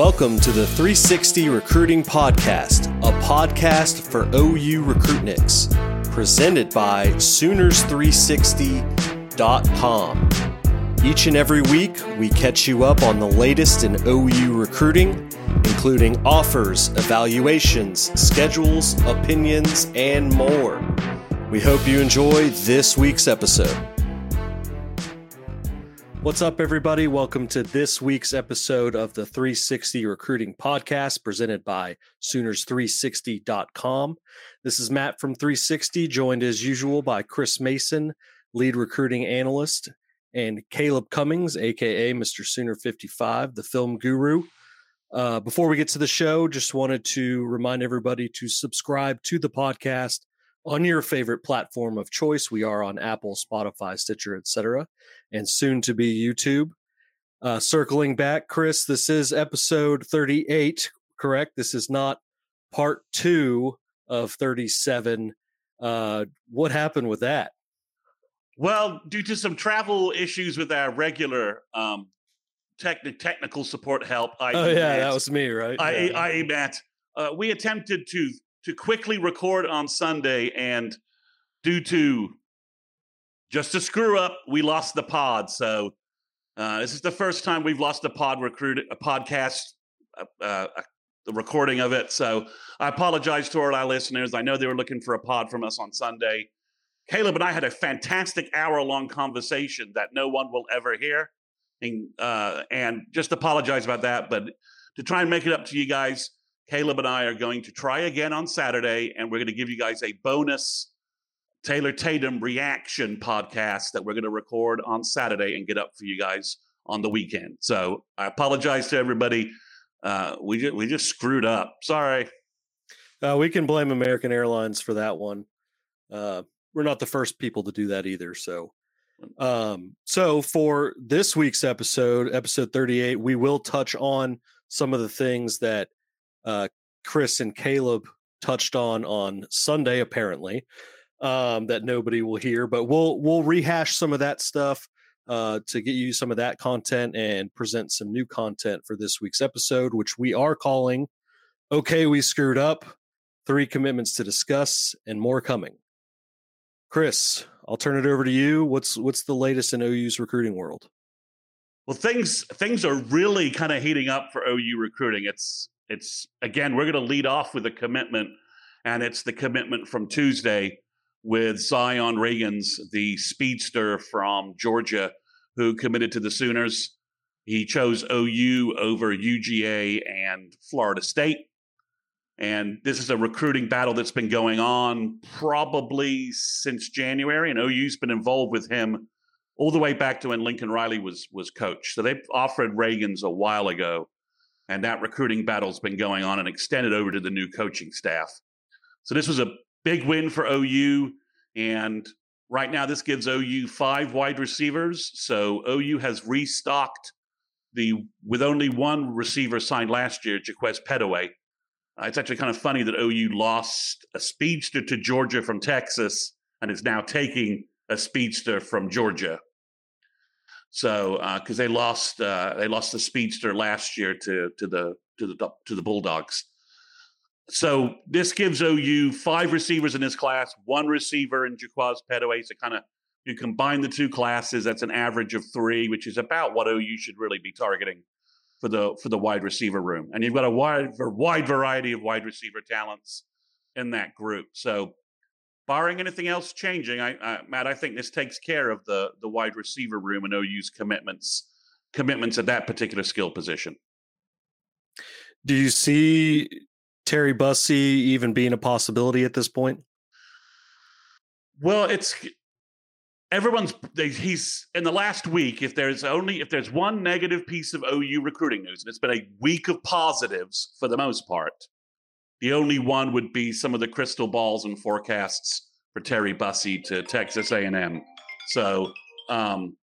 Welcome to the 360 Recruiting Podcast, a podcast for OU Recruitniks, presented by Sooners360.com. Each and every week, we catch you up on the latest in OU recruiting, including offers, evaluations, schedules, opinions, and more. We hope you enjoy this week's episode. What's up, everybody? Welcome to this week's episode of the 360 Recruiting Podcast presented by Sooners360.com. This is Matt from 360, joined as usual by Chris Mason, lead recruiting analyst, and Caleb Cummings, aka Mr. Sooner 55, the film guru. Uh, before we get to the show, just wanted to remind everybody to subscribe to the podcast on your favorite platform of choice. We are on Apple, Spotify, Stitcher, etc., and soon to be YouTube. Uh, circling back, Chris, this is episode 38, correct? This is not part two of 37. Uh, what happened with that? Well, due to some travel issues with our regular um, techni- technical support help, I oh yeah, that was me, right? I, yeah. I, Matt, uh, we attempted to to quickly record on Sunday, and due to just a screw up, we lost the pod. So uh, this is the first time we've lost a pod recruit a podcast, uh, uh, the recording of it. So I apologize to all our listeners. I know they were looking for a pod from us on Sunday. Caleb and I had a fantastic hour long conversation that no one will ever hear. And, uh, and just apologize about that. But to try and make it up to you guys, Caleb and I are going to try again on Saturday, and we're going to give you guys a bonus Taylor Tatum reaction podcast that we're going to record on Saturday and get up for you guys on the weekend. So I apologize to everybody. Uh, we just we just screwed up. Sorry. Uh, we can blame American Airlines for that one. Uh, we're not the first people to do that either. So, um, so for this week's episode, episode 38, we will touch on some of the things that uh, Chris and Caleb touched on on Sunday, apparently, um, that nobody will hear. But we'll we'll rehash some of that stuff uh, to get you some of that content and present some new content for this week's episode, which we are calling "Okay, We Screwed Up." Three commitments to discuss, and more coming. Chris, I'll turn it over to you. What's what's the latest in OU's recruiting world? Well, things things are really kind of heating up for OU recruiting. It's it's again, we're going to lead off with a commitment, and it's the commitment from Tuesday with Zion Ragins, the speedster from Georgia, who committed to the Sooners. He chose OU over UGA and Florida State. And this is a recruiting battle that's been going on probably since January, and OU's been involved with him all the way back to when Lincoln Riley was was coach. So they offered Ragins a while ago, and that recruiting battle's been going on and extended over to the new coaching staff. So this was a big win for OU. And right now, this gives OU five wide receivers. So OU has restocked the with only one receiver signed last year, Jaquez Pettaway. Uh, it's actually kind of funny that OU lost a speedster to Georgia from Texas and is now taking a speedster from Georgia. So because uh, they lost uh, they lost the speedster last year to to the to the to the Bulldogs. So this gives OU five receivers in this class, one receiver in Jaquez Pettaway. So kind of you combine the two classes, that's an average of three, which is about what OU should really be targeting for the for the wide receiver room. And you've got a wide wide variety of wide receiver talents in that group. So barring anything else changing, I, I, Matt, I think this takes care of the the wide receiver room and OU's commitments commitments at that particular skill position. Do you see Terry Bussey even being a possibility at this point? Well, it's everyone's he's in the last week if there's only if there's one negative piece of OU recruiting news and it's been a week of positives for the most part the only one would be some of the crystal balls and forecasts for Terry Bussey to Texas A&M so um,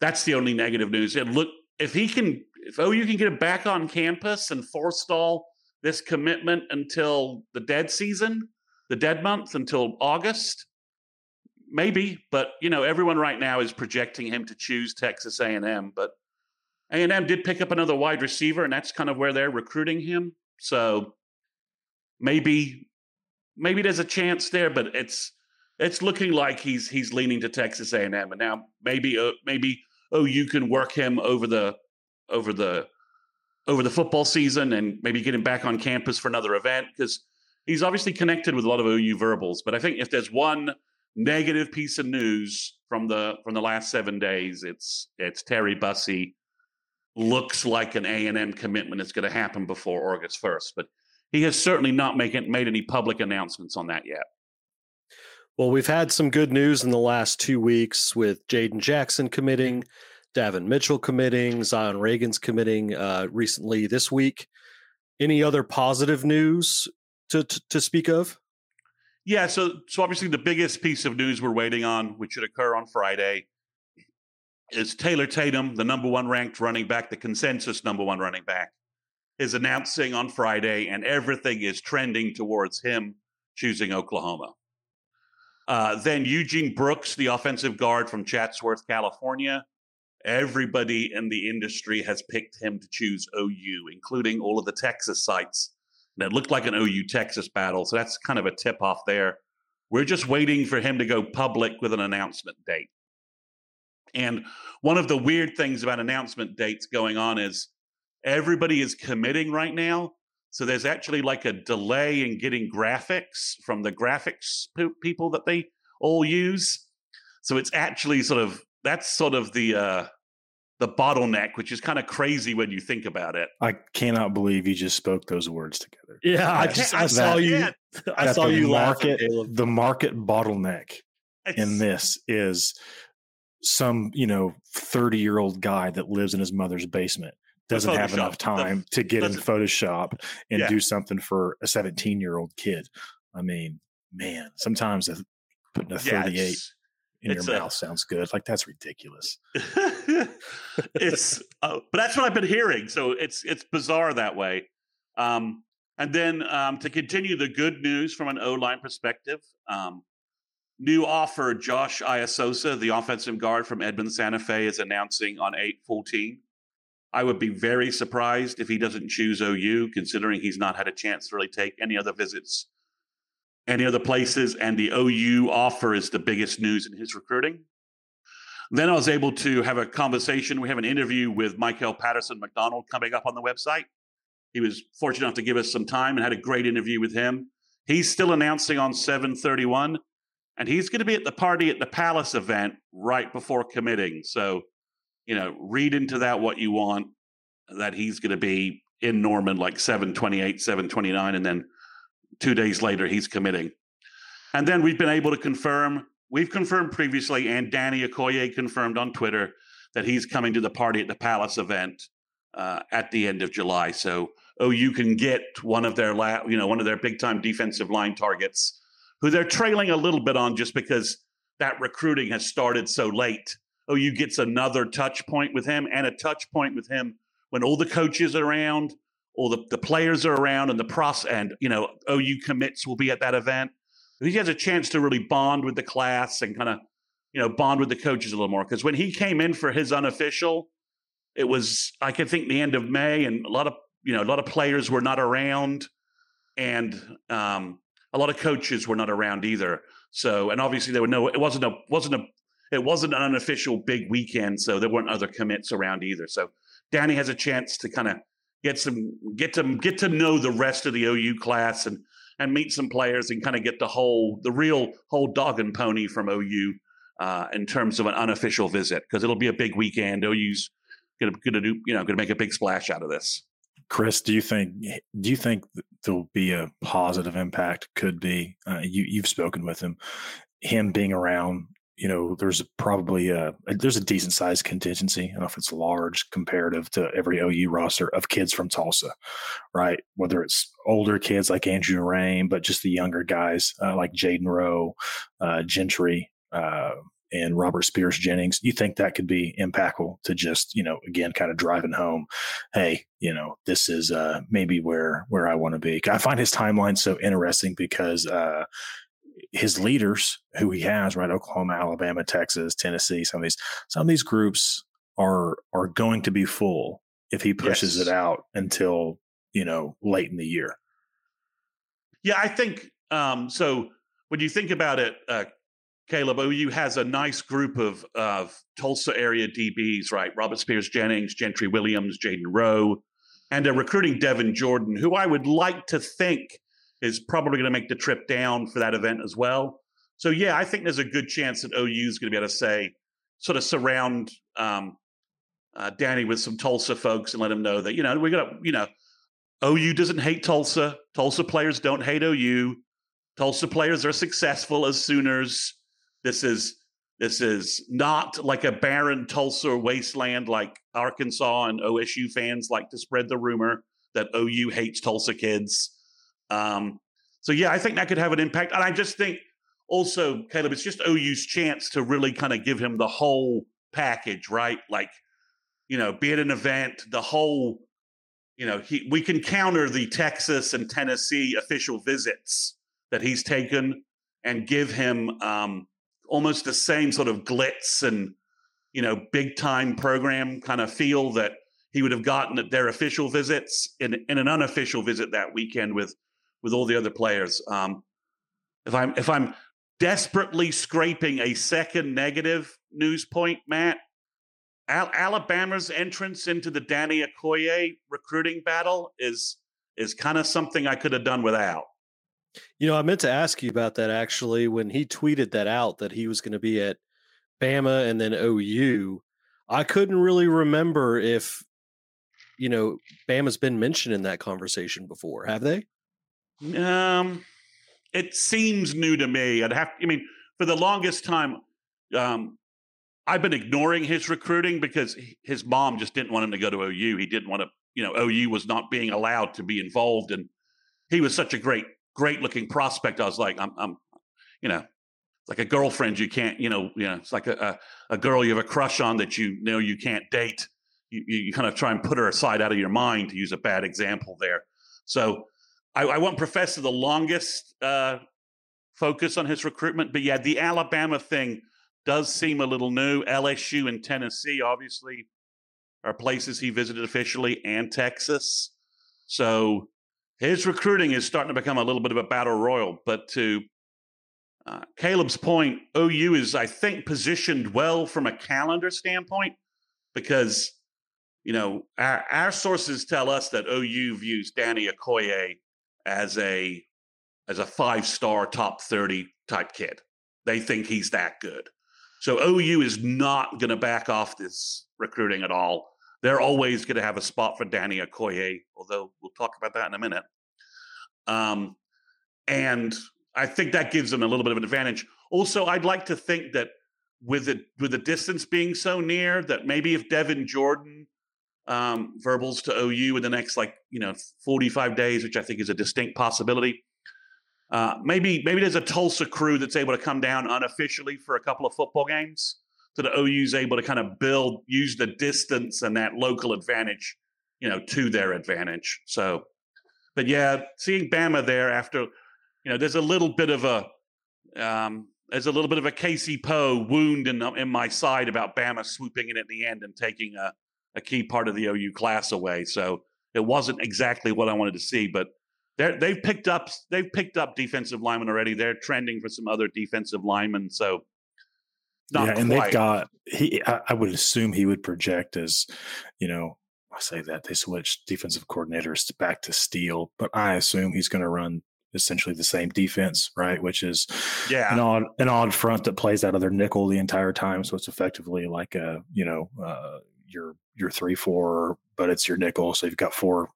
that's the only negative news. And look if he can if OU can get it back on campus and forestall this commitment until the dead season the dead month until August maybe, but you know, everyone right now is projecting him to choose Texas A&M, but A&M did pick up another wide receiver and that's kind of where they're recruiting him. So maybe maybe there's a chance there, but it's it's looking like he's he's leaning to Texas A&M and now maybe uh, maybe oh you can work him over the over the over the football season and maybe get him back on campus for another event because he's obviously connected with a lot of OU verbals. But I think if there's one negative piece of news from the from the last seven days. It's it's Terry Bussey looks like an A and M commitment is going to happen before August first, but he has certainly not make it, made any public announcements on that yet. Well, we've had some good news in the last two weeks with Jayden Jackson committing, Davon Mitchell committing, Zion Ragins committing uh, recently this week. Any other positive news to, to, to speak of? Yeah, so so obviously the biggest piece of news we're waiting on, which should occur on Friday, is Taylor Tatum, the number one ranked running back, the consensus number one running back, is announcing on Friday, and everything is trending towards him choosing Oklahoma. Uh, then Eugene Brooks, the offensive guard from Chatsworth, California. Everybody in the industry has picked him to choose OU, including all of the Texas sites and it looked like an OU Texas battle. So that's kind of a tip off there. We're just waiting for him to go public with an announcement date. And one of the weird things about announcement dates going on is everybody is committing right now. So there's actually like a delay in getting graphics from the graphics people that they all use. So it's actually sort of that's sort of the uh, the bottleneck, which is kind of crazy when you think about it. I cannot believe you just spoke those words together. Yeah, I just I saw you. I saw you market laughing, the market bottleneck it's, in this is some you know 30 year old guy that lives in his mother's basement doesn't have enough time the, to get in Photoshop and yeah. do something for a 17 year old kid. I mean, man, sometimes putting a 38 yeah, in your a, mouth sounds good. Like that's ridiculous. it's, uh, but that's what I've been hearing. So it's it's bizarre that way. Um, and then um, to continue the good news from an O line perspective, um, new offer Josh Iasosa, the offensive guard from Edmond Santa Fe, is announcing on eight fourteen. I would be very surprised if he doesn't choose OU, considering he's not had a chance to really take any other visits any other places, and the OU offer is the biggest news in his recruiting. Then I was able to have a conversation. We have an interview with Michael Patterson McDonald coming up on the website. He was fortunate enough to give us some time and had a great interview with him. He's still announcing on 731, and he's going to be at the party at the Palace event right before committing. So, you know, read into that what you want, that he's going to be in Norman like 728, 729, and then two days later, he's committing. And then we've been able to confirm, we've confirmed previously, and Danny Okoye confirmed on Twitter that he's coming to the party at the Palace event uh, at the end of July. So, oh, you can get one of their, la- you know, one of their big time defensive line targets who they're trailing a little bit on just because that recruiting has started so late. OU gets another touch point with him and a touch point with him when all the coaches are around, all the, the players are around, and the pros and you know OU commits will be at that event. He has a chance to really bond with the class and kind of you know bond with the coaches a little more because when he came in for his unofficial, it was I can think the end of May, and a lot of you know a lot of players were not around, and um, a lot of coaches were not around either. So, and obviously there were no, it wasn't a, wasn't a, it wasn't an unofficial big weekend, so there weren't other commits around either. So, Danny has a chance to kind of get some, get to get to know the rest of the OU class and and meet some players and kind of get the whole, the real whole dog and pony from OU uh, in terms of an unofficial visit because it'll be a big weekend. OU's gonna gonna do, you know, gonna make a big splash out of this. Chris, do you think do you think there'll be a positive impact? Could be. Uh, you you've spoken with him. Him being around, you know, there's probably a there's a decent sized contingency. I don't know if it's large comparative to every OU roster of kids from Tulsa, right? Whether it's older kids like Andrew Raym, but just the younger guys uh, like Jaden Rowe, uh, Gentry, uh, and Robert Spears Jennings, you think that could be impactful to just, you know, again, kind of driving home, hey, you know, this is uh, maybe where where I want to be. I find his timeline so interesting because uh, his leaders, who he has, right, Oklahoma, Alabama, Texas, Tennessee, some of these some of these groups are are going to be full if he pushes yes. it out until you know late in the year. Yeah, I think um, so. When you think about it, uh, Caleb, OU has a nice group of, of Tulsa area DBs, right? Robert Spears Jennings, Gentry Williams, Jaden Rowe, and they're recruiting Devin Jordan, who I would like to think is probably going to make the trip down for that event as well. So, yeah, I think there's a good chance that OU is going to be able to say, sort of surround um, uh, Danny with some Tulsa folks and let him know that, you know, we're to, you know, OU doesn't hate Tulsa. Tulsa players don't hate OU. Tulsa players are successful as Sooners. This is this is not like a barren Tulsa wasteland like Arkansas and OSU fans like to spread the rumor that OU hates Tulsa kids. Um, so yeah, I think that could have an impact, and I just think also Caleb, it's just OU's chance to really kind of give him the whole package, right? Like, you know, be it an event, the whole, you know, he, we can counter the Texas and Tennessee official visits that he's taken and give him um, almost the same sort of glitz and you know big time program kind of feel that he would have gotten at their official visits in, in an unofficial visit that weekend with with all the other players. Um, if I'm if I'm desperately scraping a second negative news point, Matt, Al- Alabama's entrance into the Danny Okoye recruiting battle is is kind of something I could have done without. You know, I meant to ask you about that actually when he tweeted that out that he was going to be at Bama and then OU. I couldn't really remember if you know Bama's been mentioned in that conversation before. Have they? Um, it seems new to me. I'd have. I mean, for the longest time, um, I've been ignoring his recruiting because his mom just didn't want him to go to OU. He didn't want to. You know, OU was not being allowed to be involved, and he was such a great great looking prospect. I was like, I'm, I'm, you know, like a girlfriend you can't, you know, you know, it's like a, a, a girl you have a crush on that you know you can't date. You, you kind of try and put her aside out of your mind to use a bad example there. So I, I won't profess the longest uh, focus on his recruitment, but yeah, the Alabama thing does seem a little new. LSU and Tennessee, obviously, are places he visited officially, and Texas. So his recruiting is starting to become a little bit of a battle royal. But to uh, Caleb's point, OU is, I think, positioned well from a calendar standpoint because, you know, our, our sources tell us that OU views Danny Okoye as a as a five star top 30 type kid. They think he's that good. So OU is not going to back off this recruiting at all. They're always going to have a spot for Danny Okoye, although we'll talk about that in a minute. Um, and I think that gives them a little bit of an advantage. Also, I'd like to think that with the with the distance being so near, that maybe if Devin Jordan um, verbals to OU in the next like you know 45 days, which I think is a distinct possibility, Uh, maybe maybe there's a Tulsa crew that's able to come down unofficially for a couple of football games, so the OU's able to kind of build, use the distance and that local advantage, you know, to their advantage. So, but yeah, seeing Bama there after, you know, there's a little bit of a um, there's a little bit of a Casey Poe wound in in my side about Bama swooping in at the end and taking a a key part of the OU class away. So it wasn't exactly what I wanted to see, but they they've picked up they've picked up defensive linemen already. They're trending for some other defensive linemen. So yeah, and they've got he. I, I, would assume he would project as, you know, I say that they switched defensive coordinators back to Steele, but I assume he's going to run essentially the same defense, right? Which is yeah an odd an odd front that plays out of their nickel the entire time. So it's effectively like a you know uh, your your three four, but it's your nickel. So you've got four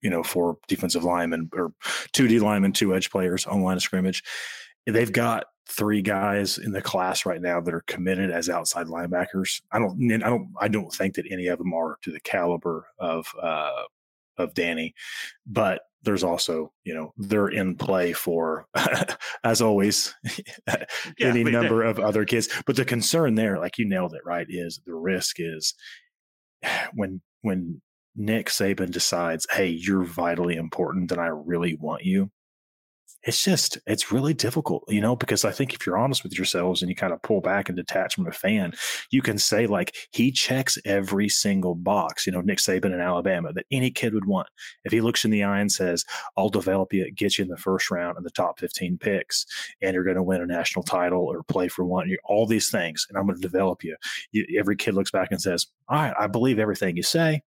you know, four defensive linemen or two D linemen, two edge players on line of scrimmage. They've got three guys in the class right now that are committed as outside linebackers. I don't, I don't, I don't think that any of them are to the caliber of uh, of Danny, but there's also, you know, they're in play for, as always, yeah, any number of other kids. But the concern there, like you nailed it, right, is the risk is when when Nick Saban decides, hey, you're vitally important and I really want you, it's just, it's really difficult, you know, because I think if you're honest with yourselves and you kind of pull back and detach from a fan, you can say, like, he checks every single box, you know, Nick Saban in Alabama that any kid would want. If he looks in the eye and says, I'll develop you, get you in the first round in the top 15 picks, and you're going to win a national title or play for one, all these things, and I'm going to develop you. you. Every kid looks back and says, All right, I believe everything you say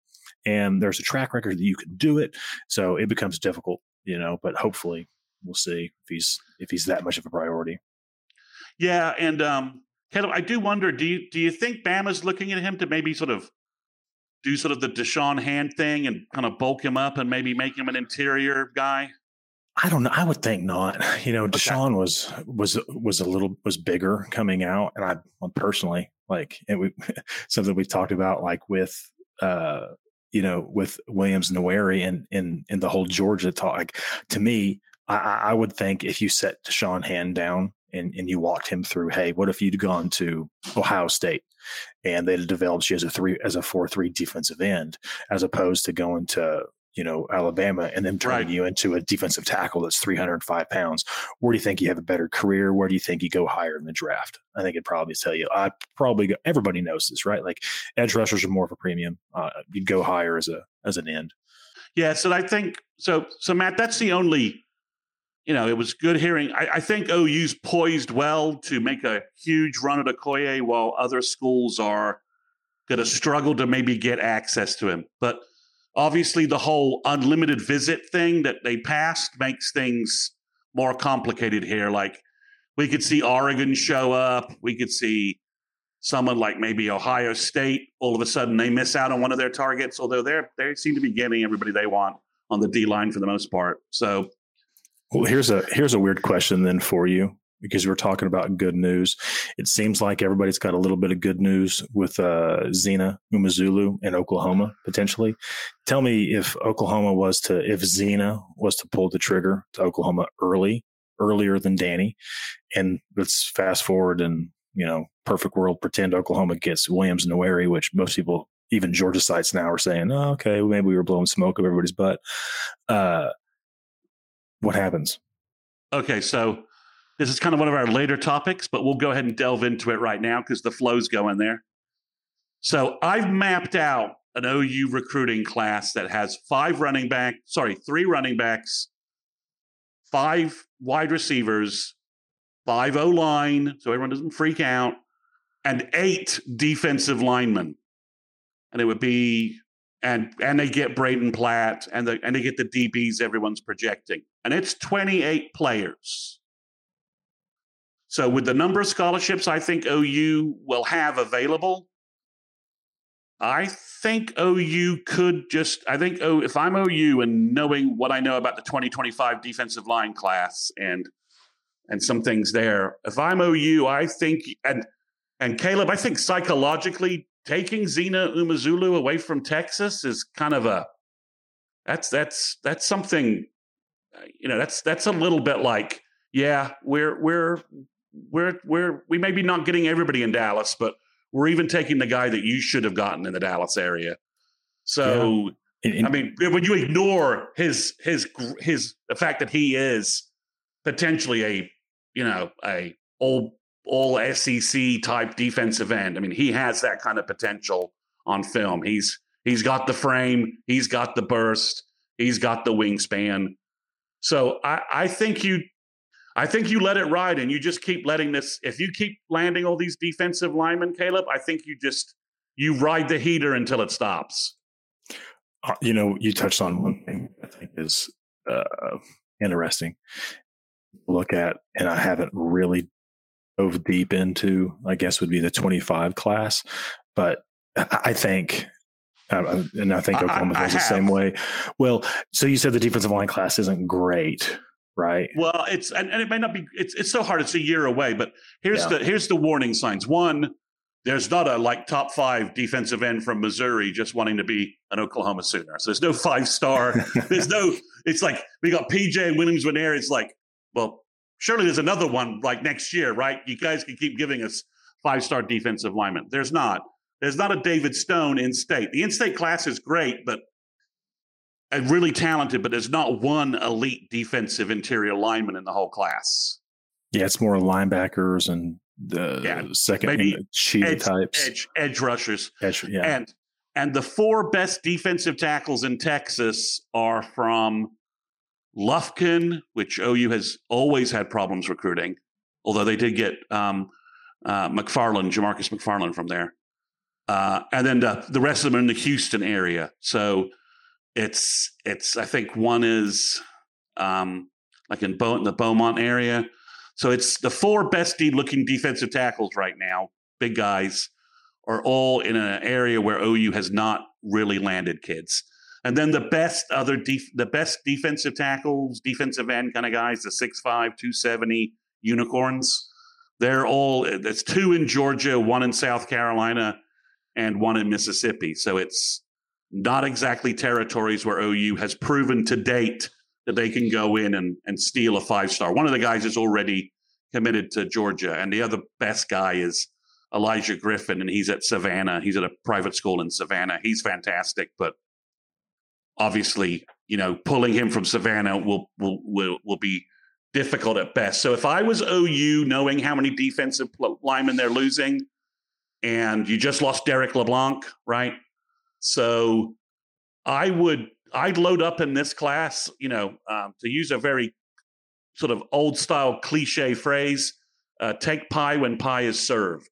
and there's a track record that you can do it. So it becomes difficult, you know, but hopefully we'll see if he's if he's that much of a priority. Yeah, and um Caleb, I do wonder, do you do you think Bama's looking at him to maybe sort of do sort of the Da'Shawn Hand thing and kind of bulk him up and maybe make him an interior guy? I don't know. I would think not. You know, Da'Shawn okay. was was was a little was bigger coming out, and I personally like and we something we've talked about like with uh you know, with Williams Nwaneri and in in the whole Georgia talk. Like, to me, I, I would think if you set Sean Hand down and, and you walked him through, hey, what if you'd gone to Ohio State and they'd developed you as a three as a four three defensive end, as opposed to going to you know, Alabama and then turning right. you into a defensive tackle that's 305 pounds. Where do you think you have a better career? Where do you think you go higher in the draft? I think it'd probably tell you. I probably go, everybody knows this, right? Like edge rushers are more of a premium. Uh, you'd go higher as a as an end. Yeah, so I think so. So Matt, that's the only. You know, it was good hearing. I, I think OU's poised well to make a huge run at Okoye, while other schools are going to struggle to maybe get access to him. But Obviously, the whole unlimited visit thing that they passed makes things more complicated here. Like we could see Oregon show up, we could see someone like maybe Ohio State. All of a sudden, they miss out on one of their targets, although they're, they seem to be getting everybody they want on the D line for the most part. So, well, here's a here's a weird question then for you because we're talking about good news. It seems like everybody's got a little bit of good news with uh, Zina Umeozulu in Oklahoma potentially. Tell me if Oklahoma was to if Zina was to pull the trigger to Oklahoma early, earlier than Danny, and let's fast forward and you know perfect world pretend Oklahoma gets Williams Nwaneri, which most people. Even Georgia sites now are saying, oh, okay, maybe we were blowing smoke of everybody's butt. Uh, what happens? Okay, so this is kind of one of our later topics, but we'll go ahead and delve into it right now because the flow's going there. So I've mapped out an OU recruiting class that has five running back, sorry, three running backs, five wide receivers, five O line, so everyone doesn't freak out, and eight defensive linemen. And it would be and and they get Braden Platt and the and they get the DBs everyone's projecting. And it's 28 players. So, with the number of scholarships I think OU will have available, I think OU could just, I think oh, if I'm OU and knowing what I know about the 2025 defensive line class and and some things there, if I'm OU, I think and and Caleb, I think psychologically taking Zina Umeozulu away from Texas is kind of a that's that's that's something uh, you know, that's that's a little bit like, yeah, we're we're we're we're we may be not getting everybody in Dallas, but we're even taking the guy that you should have gotten in the Dallas area. So, yeah. I mean, when you ignore his his his the fact that he is potentially a you know a all all SEC type defensive end. I mean, he has that kind of potential on film. He's he's got the frame, he's got the burst, he's got the wingspan. So I, I think you I think you let it ride and you just keep letting this if you keep landing all these defensive linemen, Caleb, I think you just you ride the heater until it stops. Uh, you know, you touched on one thing I think is uh, interesting. Look at, and I haven't really dove deep into, I guess would be the 25 class, but I think and I think Oklahoma feels the same way. Well, so you said the defensive line class isn't great, right? Well, it's and, and it may not be. It's it's so hard. It's a year away. But here's yeah. the here's the warning signs. One, there's not a like top five defensive end from Missouri just wanting to be an Oklahoma Sooner. So there's no five star. there's no. It's like we got PJ and Williams Nwaneri. It's like, well, surely there's another one like next year, right? You guys can keep giving us five star defensive linemen. There's not. There's not a David Stone in state. The in state class is great, but and really talented, but there's not one elite defensive interior lineman in the whole class. Yeah, it's more linebackers and the yeah, second sheet edge, types, edge, edge rushers, edge, yeah. and and the four best defensive tackles in Texas are from Lufkin, which OU has always had problems recruiting, although they did get um, uh, McFarland, Jamarcus McFarland from there. Uh, and then the, the rest of them are in the Houston area. So it's it's I think one is um, like in, in the Beaumont area. So it's the four best looking defensive tackles right now, big guys, are all in an area where OU has not really landed kids. And then the best other def- the best defensive tackles, defensive end kind of guys, the 6'5, 270 unicorns. They're all there's two in Georgia, one in South Carolina, and one in Mississippi. So it's not exactly territories where OU has proven to date that they can go in and, and steal a five star. One of the guys is already committed to Georgia, and the other best guy is Elijah Griffin, and he's at Savannah. He's at a private school in Savannah. He's fantastic, but obviously, you know, pulling him from Savannah will will will, will be difficult at best. So if I was OU, knowing how many defensive linemen they're losing, and you just lost Derek LeBlanc, right? So I would I'd load up in this class, you know, um, to use a very sort of old style cliche phrase, uh, take pie when pie is served.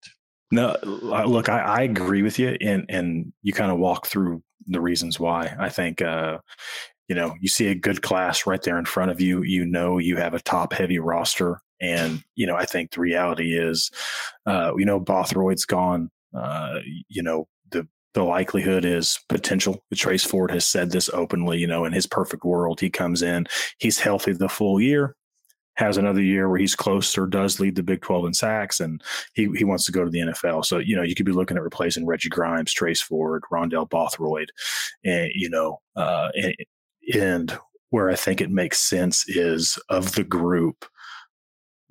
No, look, I, I agree with you, and and you kind of walk through the reasons why. I think, uh, you know, you see a good class right there in front of you. You know, you have a top heavy roster. And, you know, I think the reality is, uh, you know, Bothroyd's gone. Uh, you know, the, the likelihood is potential. Trace Ford has said this openly, you know, in his perfect world, he comes in, he's healthy the full year, has another year where he's close or does lead the Big 12 in sacks, and he, he wants to go to the NFL. So, you know, you could be looking at replacing Reggie Grimes, Trace Ford, Rondell Bothroyd, and, you know, uh, and, and where I think it makes sense is of the group –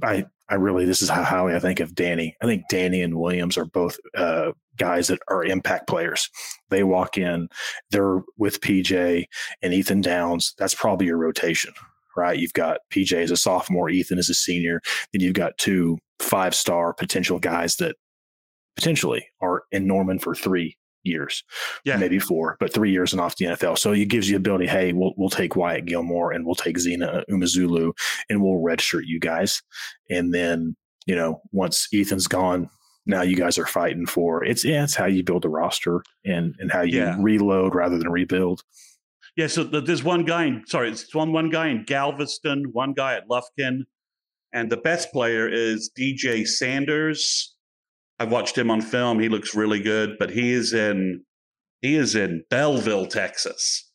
I I really this is how, how I think of Danny. I think Danny and Williams are both uh, guys that are impact players. They walk in, they're with PJ and Ethan Downs. That's probably your rotation, right? You've got PJ as a sophomore, Ethan as a senior, then you've got two five star potential guys that potentially are in Norman for three years, yeah, maybe four, but three years and off the NFL. So it gives you the ability. Hey, we'll we'll take Wyatt Gilmore and we'll take Zina Umeozulu and we'll redshirt you guys. And then you know once Ethan's gone, now you guys are fighting for it's yeah, it's how you build a roster and and how you yeah. reload rather than rebuild. Yeah, so there's one guy. In, sorry, it's one one guy in Galveston, one guy at Lufkin, and the best player is DJ Sanders I've watched him on film. He looks really good, but he is in he is in Bellville, Texas,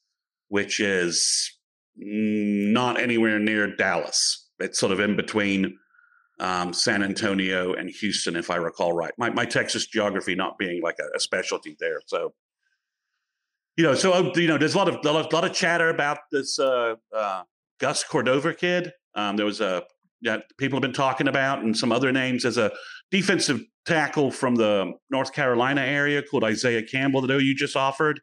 which is not anywhere near Dallas. It's sort of in between um, San Antonio and Houston, if I recall right. My, my Texas geography not being like a, a specialty there, so you know, so you know, there's a lot of a lot, of chatter about this uh, uh, Gus Cordova kid. Um, there was a that people have been talking about, and some other names as a defensive tackle from the North Carolina area called Isaiah Campbell that OU just offered.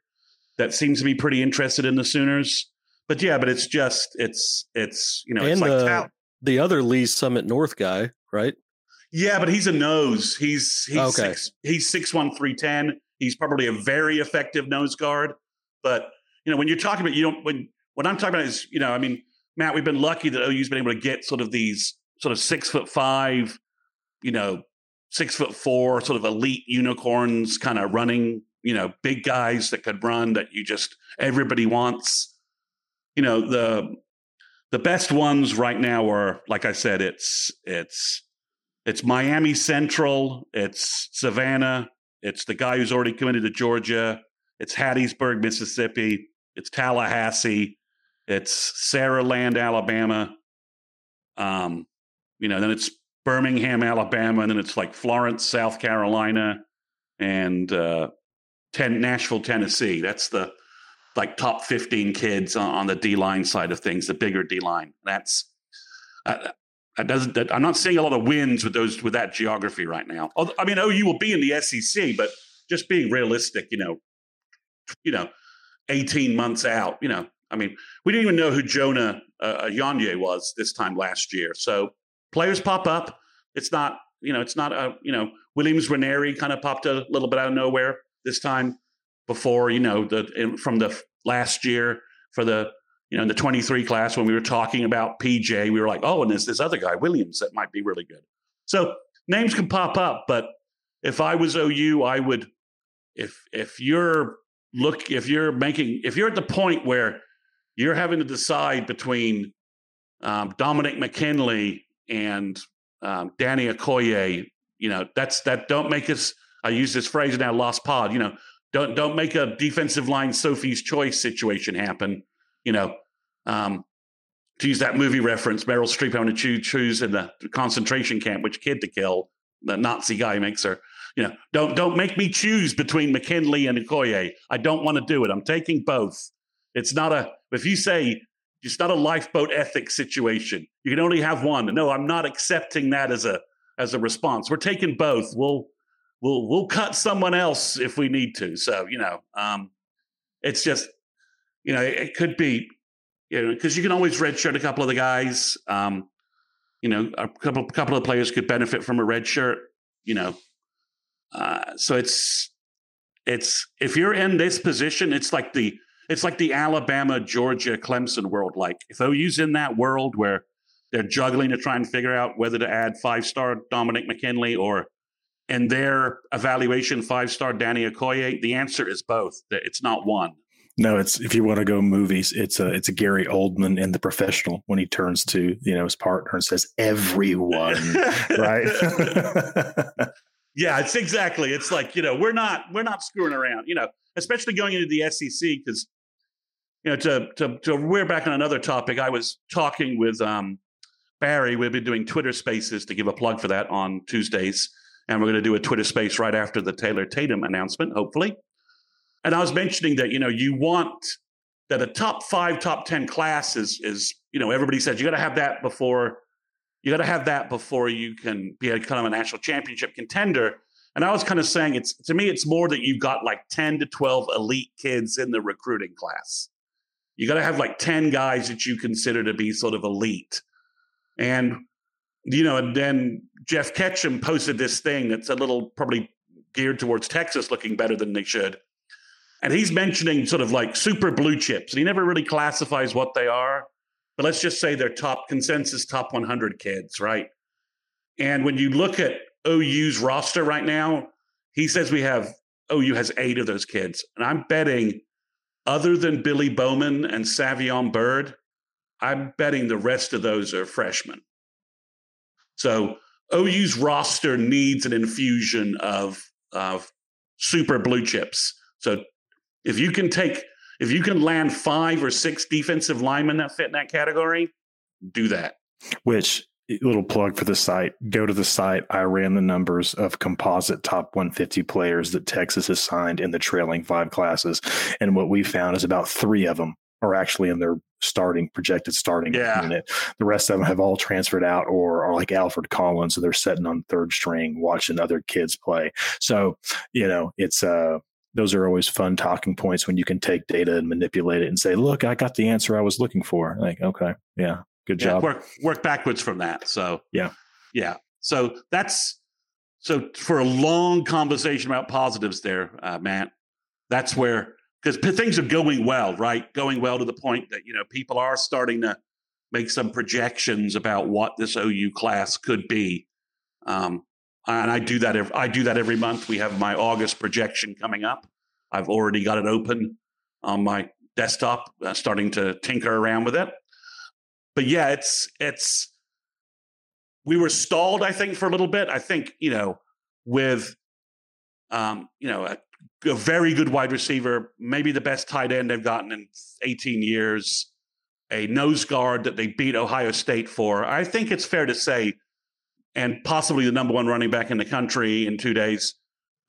That seems to be pretty interested in the Sooners. But yeah, but it's just it's it's you know and it's like the, the other Lee Summit North guy, right? Yeah, but he's a nose. He's he's okay. six, he's six one three ten. He's probably a very effective nose guard. But you know, when you're talking about you don't when what I'm talking about is you know, I mean, Matt, we've been lucky that OU's been able to get sort of these sort of six foot five, you know, six foot four, sort of elite unicorns, kind of running, you know, big guys that could run that you just everybody wants. You know, the the best ones right now are, like I said, it's it's it's Miami Central, it's Savannah, it's the guy who's already committed to Georgia, it's Hattiesburg, Mississippi, it's Tallahassee, it's Saraland, Alabama. Um, you know, then it's Birmingham, Alabama, and then it's like Florence, South Carolina, and uh, ten, Nashville, Tennessee. That's the like top 15 kids on, on the D line side of things, the bigger D line. That's uh, that doesn't. That, I'm not seeing a lot of wins with those with that geography right now. I mean, OU will be in the SEC, but just being realistic, you know, you know, 18 months out, you know, I mean, we didn't even know who Jonah uh, Onyenwere was this time last year. So players pop up. It's not, you know, it's not a, you know, Williams Nwaneri kind of popped a little bit out of nowhere this time before, you know, the from the last year for the, you know, in the 23 class when we were talking about PJ, we were like, oh, and there's this other guy, Williams, that might be really good. So names can pop up, but if I was OU, I would, if if you're look, if you're making, if you're at the point where you're having to decide between um, Dominic McKinley and um, Danny Okoye. You know, that's that. Don't make us. I use this phrase now. Lost pod. You know, don't don't make a defensive line Sophie's choice situation happen. You know, um, to use that movie reference, Meryl Streep having to choose in the concentration camp which kid to kill. The Nazi guy makes her. You know, don't don't make me choose between McKinley and Okoye. I don't want to do it. I'm taking both. It's not a. If you say it's not a lifeboat ethics situation. You can only have one. No, I'm not accepting that as a as a response. We're taking both. We'll we'll we'll cut someone else if we need to. So you know, um, it's just you know, it, it could be you know because you can always redshirt a couple of the guys. Um, you know, a couple couple of players could benefit from a red shirt. You know, uh, so it's it's if you're in this position, it's like the it's like the Alabama, Georgia, Clemson world. Like if OU's in that world where they're juggling to try and figure out whether to add five star Dominic McKinley or in their evaluation five star Danny Okoye, the answer is both. It's not one. No, it's if you want to go movies, it's a it's a Gary Oldman in the professional when he turns to you know his partner and says everyone, right? yeah, it's exactly. It's like you know we're not we're not screwing around. You know, especially going into the SEC because you know, to to to we're back on another topic. I was talking with um, Barry. We've been doing Twitter Spaces to give a plug for that on Tuesdays, and we're going to do a Twitter Space right after the Taylor Tatum announcement, hopefully. And I was mentioning that you know you want that a top five, top ten class is is you know everybody says you got to have that before you got to have that before you can be a kind of a national championship contender. And I was kind of saying it's to me, it's more that you've got like 10 to 12 elite kids in the recruiting class you got to have like 10 guys that you consider to be sort of elite. And, you know, and then Jeff Ketchum posted this thing that's a little probably geared towards Texas looking better than they should. And he's mentioning sort of like super blue chips. And he never really classifies what they are. But let's just say they're top consensus top 100 kids, right? And when you look at OU's roster right now, he says we have OU has eight of those kids. And I'm betting other than Billy Bowman and Savion Byrd, I'm betting the rest of those are freshmen. So OU's roster needs an infusion of, of super blue chips. So if you can take, if you can land five or six defensive linemen that fit in that category, do that. Which little plug for the site go to the site i ran the numbers of composite top 150 players that texas has signed in the trailing five classes and what we found is about three of them are actually in their starting projected starting yeah. unit. The rest of them have all transferred out or are like Alfred Collins, so they're sitting on third string watching other kids play. So you know, it's uh those are always fun talking points when you can take data and manipulate it and say, "Look, I got the answer I was looking for." Like, okay, yeah, good job. Work work backwards from that. So yeah, yeah. So that's so for a long conversation about positives there, uh, Matt. That's where because things are going well, right? Going well to the point that you know people are starting to make some projections about what this OU class could be. Um, and I do that. Every, I do that every month. We have my August projection coming up. I've already got it open on my desktop, uh, starting to tinker around with it. But yeah, it's it's. We were stalled, I think, for a little bit. I think you know, with um, you know, a, a very good wide receiver, maybe the best tight end they've gotten in 18 years, a nose guard that they beat Ohio State for. I think it's fair to say and possibly the number one running back in the country in two days.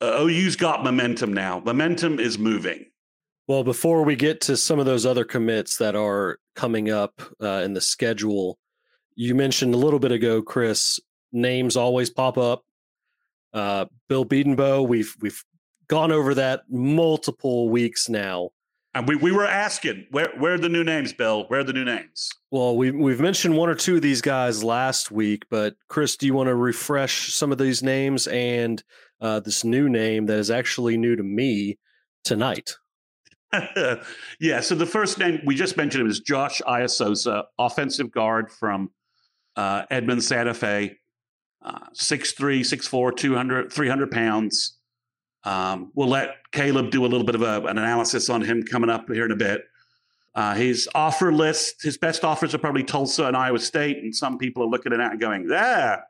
Uh, OU's got momentum now. Momentum is moving. Well, before we get to some of those other commits that are coming up uh, in the schedule, you mentioned a little bit ago, Chris. Names always pop up. Uh, Bill Bedenbaugh, we've we've gone over that multiple weeks now. And we, we were asking where where are the new names, Bill? Where are the new names? Well, we we've mentioned one or two of these guys last week, but Chris, do you want to refresh some of these names and uh, this new name that is actually new to me tonight? yeah. So the first name we just mentioned was Josh Aisosa, offensive guard from uh, Edmond Santa Fe, uh, 6'3", 6'4", 200, 300 pounds. Um, we'll let Caleb do a little bit of a, an analysis on him coming up here in a bit. Uh, his offer list, his best offers are probably Tulsa and Iowa State, and some people are looking at that and going, "Yeah."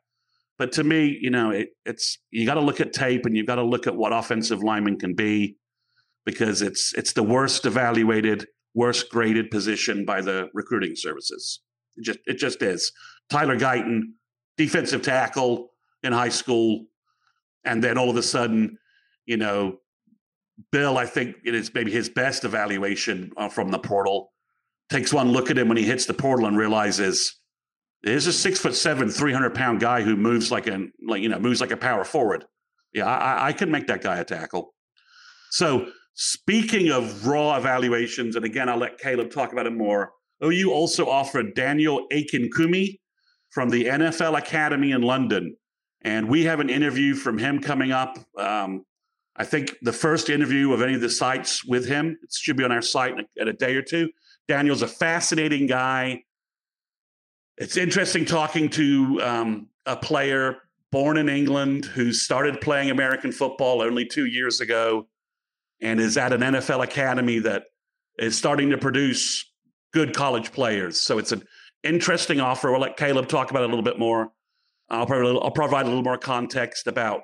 But to me, you know, it, it's you got to look at tape and you've got to look at what offensive lineman can be, because it's it's the worst evaluated, worst graded position by the recruiting services. It just it just is. Tyler Guyton, defensive tackle in high school, and then all of a sudden you know, Bill, I think it is maybe his best evaluation uh, from the portal. Takes one look at him when he hits the portal and realizes there's a six foot seven, three hundred pound guy who moves like a like you know moves like a power forward. Yeah, I, I can make that guy a tackle. So speaking of raw evaluations, and again, I'll let Caleb talk about it more. OU also offered Daniel Akinkunmi from the NFL Academy in London, and we have an interview from him coming up. Um, I think the first interview of any of the sites with him it should be on our site in a, in a day or two. Daniel's a fascinating guy. It's interesting talking to um, a player born in England who started playing American football only two years ago and is at an NFL academy that is starting to produce good college players. So it's an interesting offer. We'll let Caleb talk about it a little bit more. I'll, probably, I'll provide a little more context about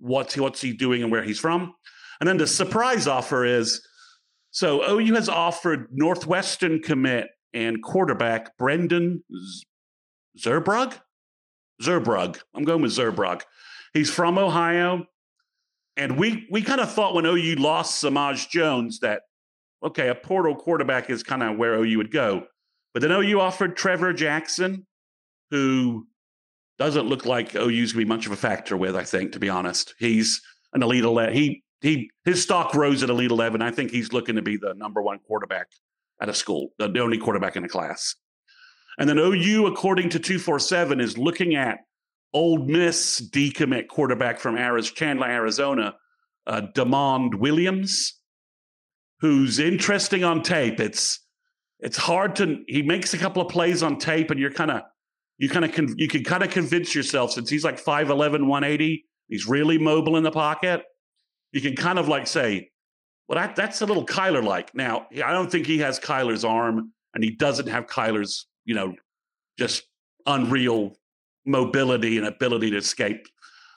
what's he, what's he doing and where he's from. And then the surprise offer is so OU has offered Northwestern commit and quarterback Brendan Zurbrugg. Zurbrugg. I'm going with Zurbrugg. He's from Ohio. And we we kind of thought when OU lost Samaj Jones that, okay, a portal quarterback is kind of where OU would go. But then OU offered Trevor Jackson, who doesn't look like OU's going to be much of a factor with. I think, to be honest, he's an elite eleven. He he his stock rose at elite eleven. I think he's looking to be the number one quarterback at a school, the only quarterback in the class. And then OU, according to two four seven, is looking at Ole Miss decommit quarterback from Arizona, Chandler, Arizona, uh, Demond Williams, who's interesting on tape. It's it's hard to he makes a couple of plays on tape, and you're kind of you kind of con- you can kind of convince yourself since he's like 5'11 180 he's really mobile in the pocket you can kind of like say well that, that's a little kyler like now i don't think he has kyler's arm and he doesn't have kyler's you know just unreal mobility and ability to escape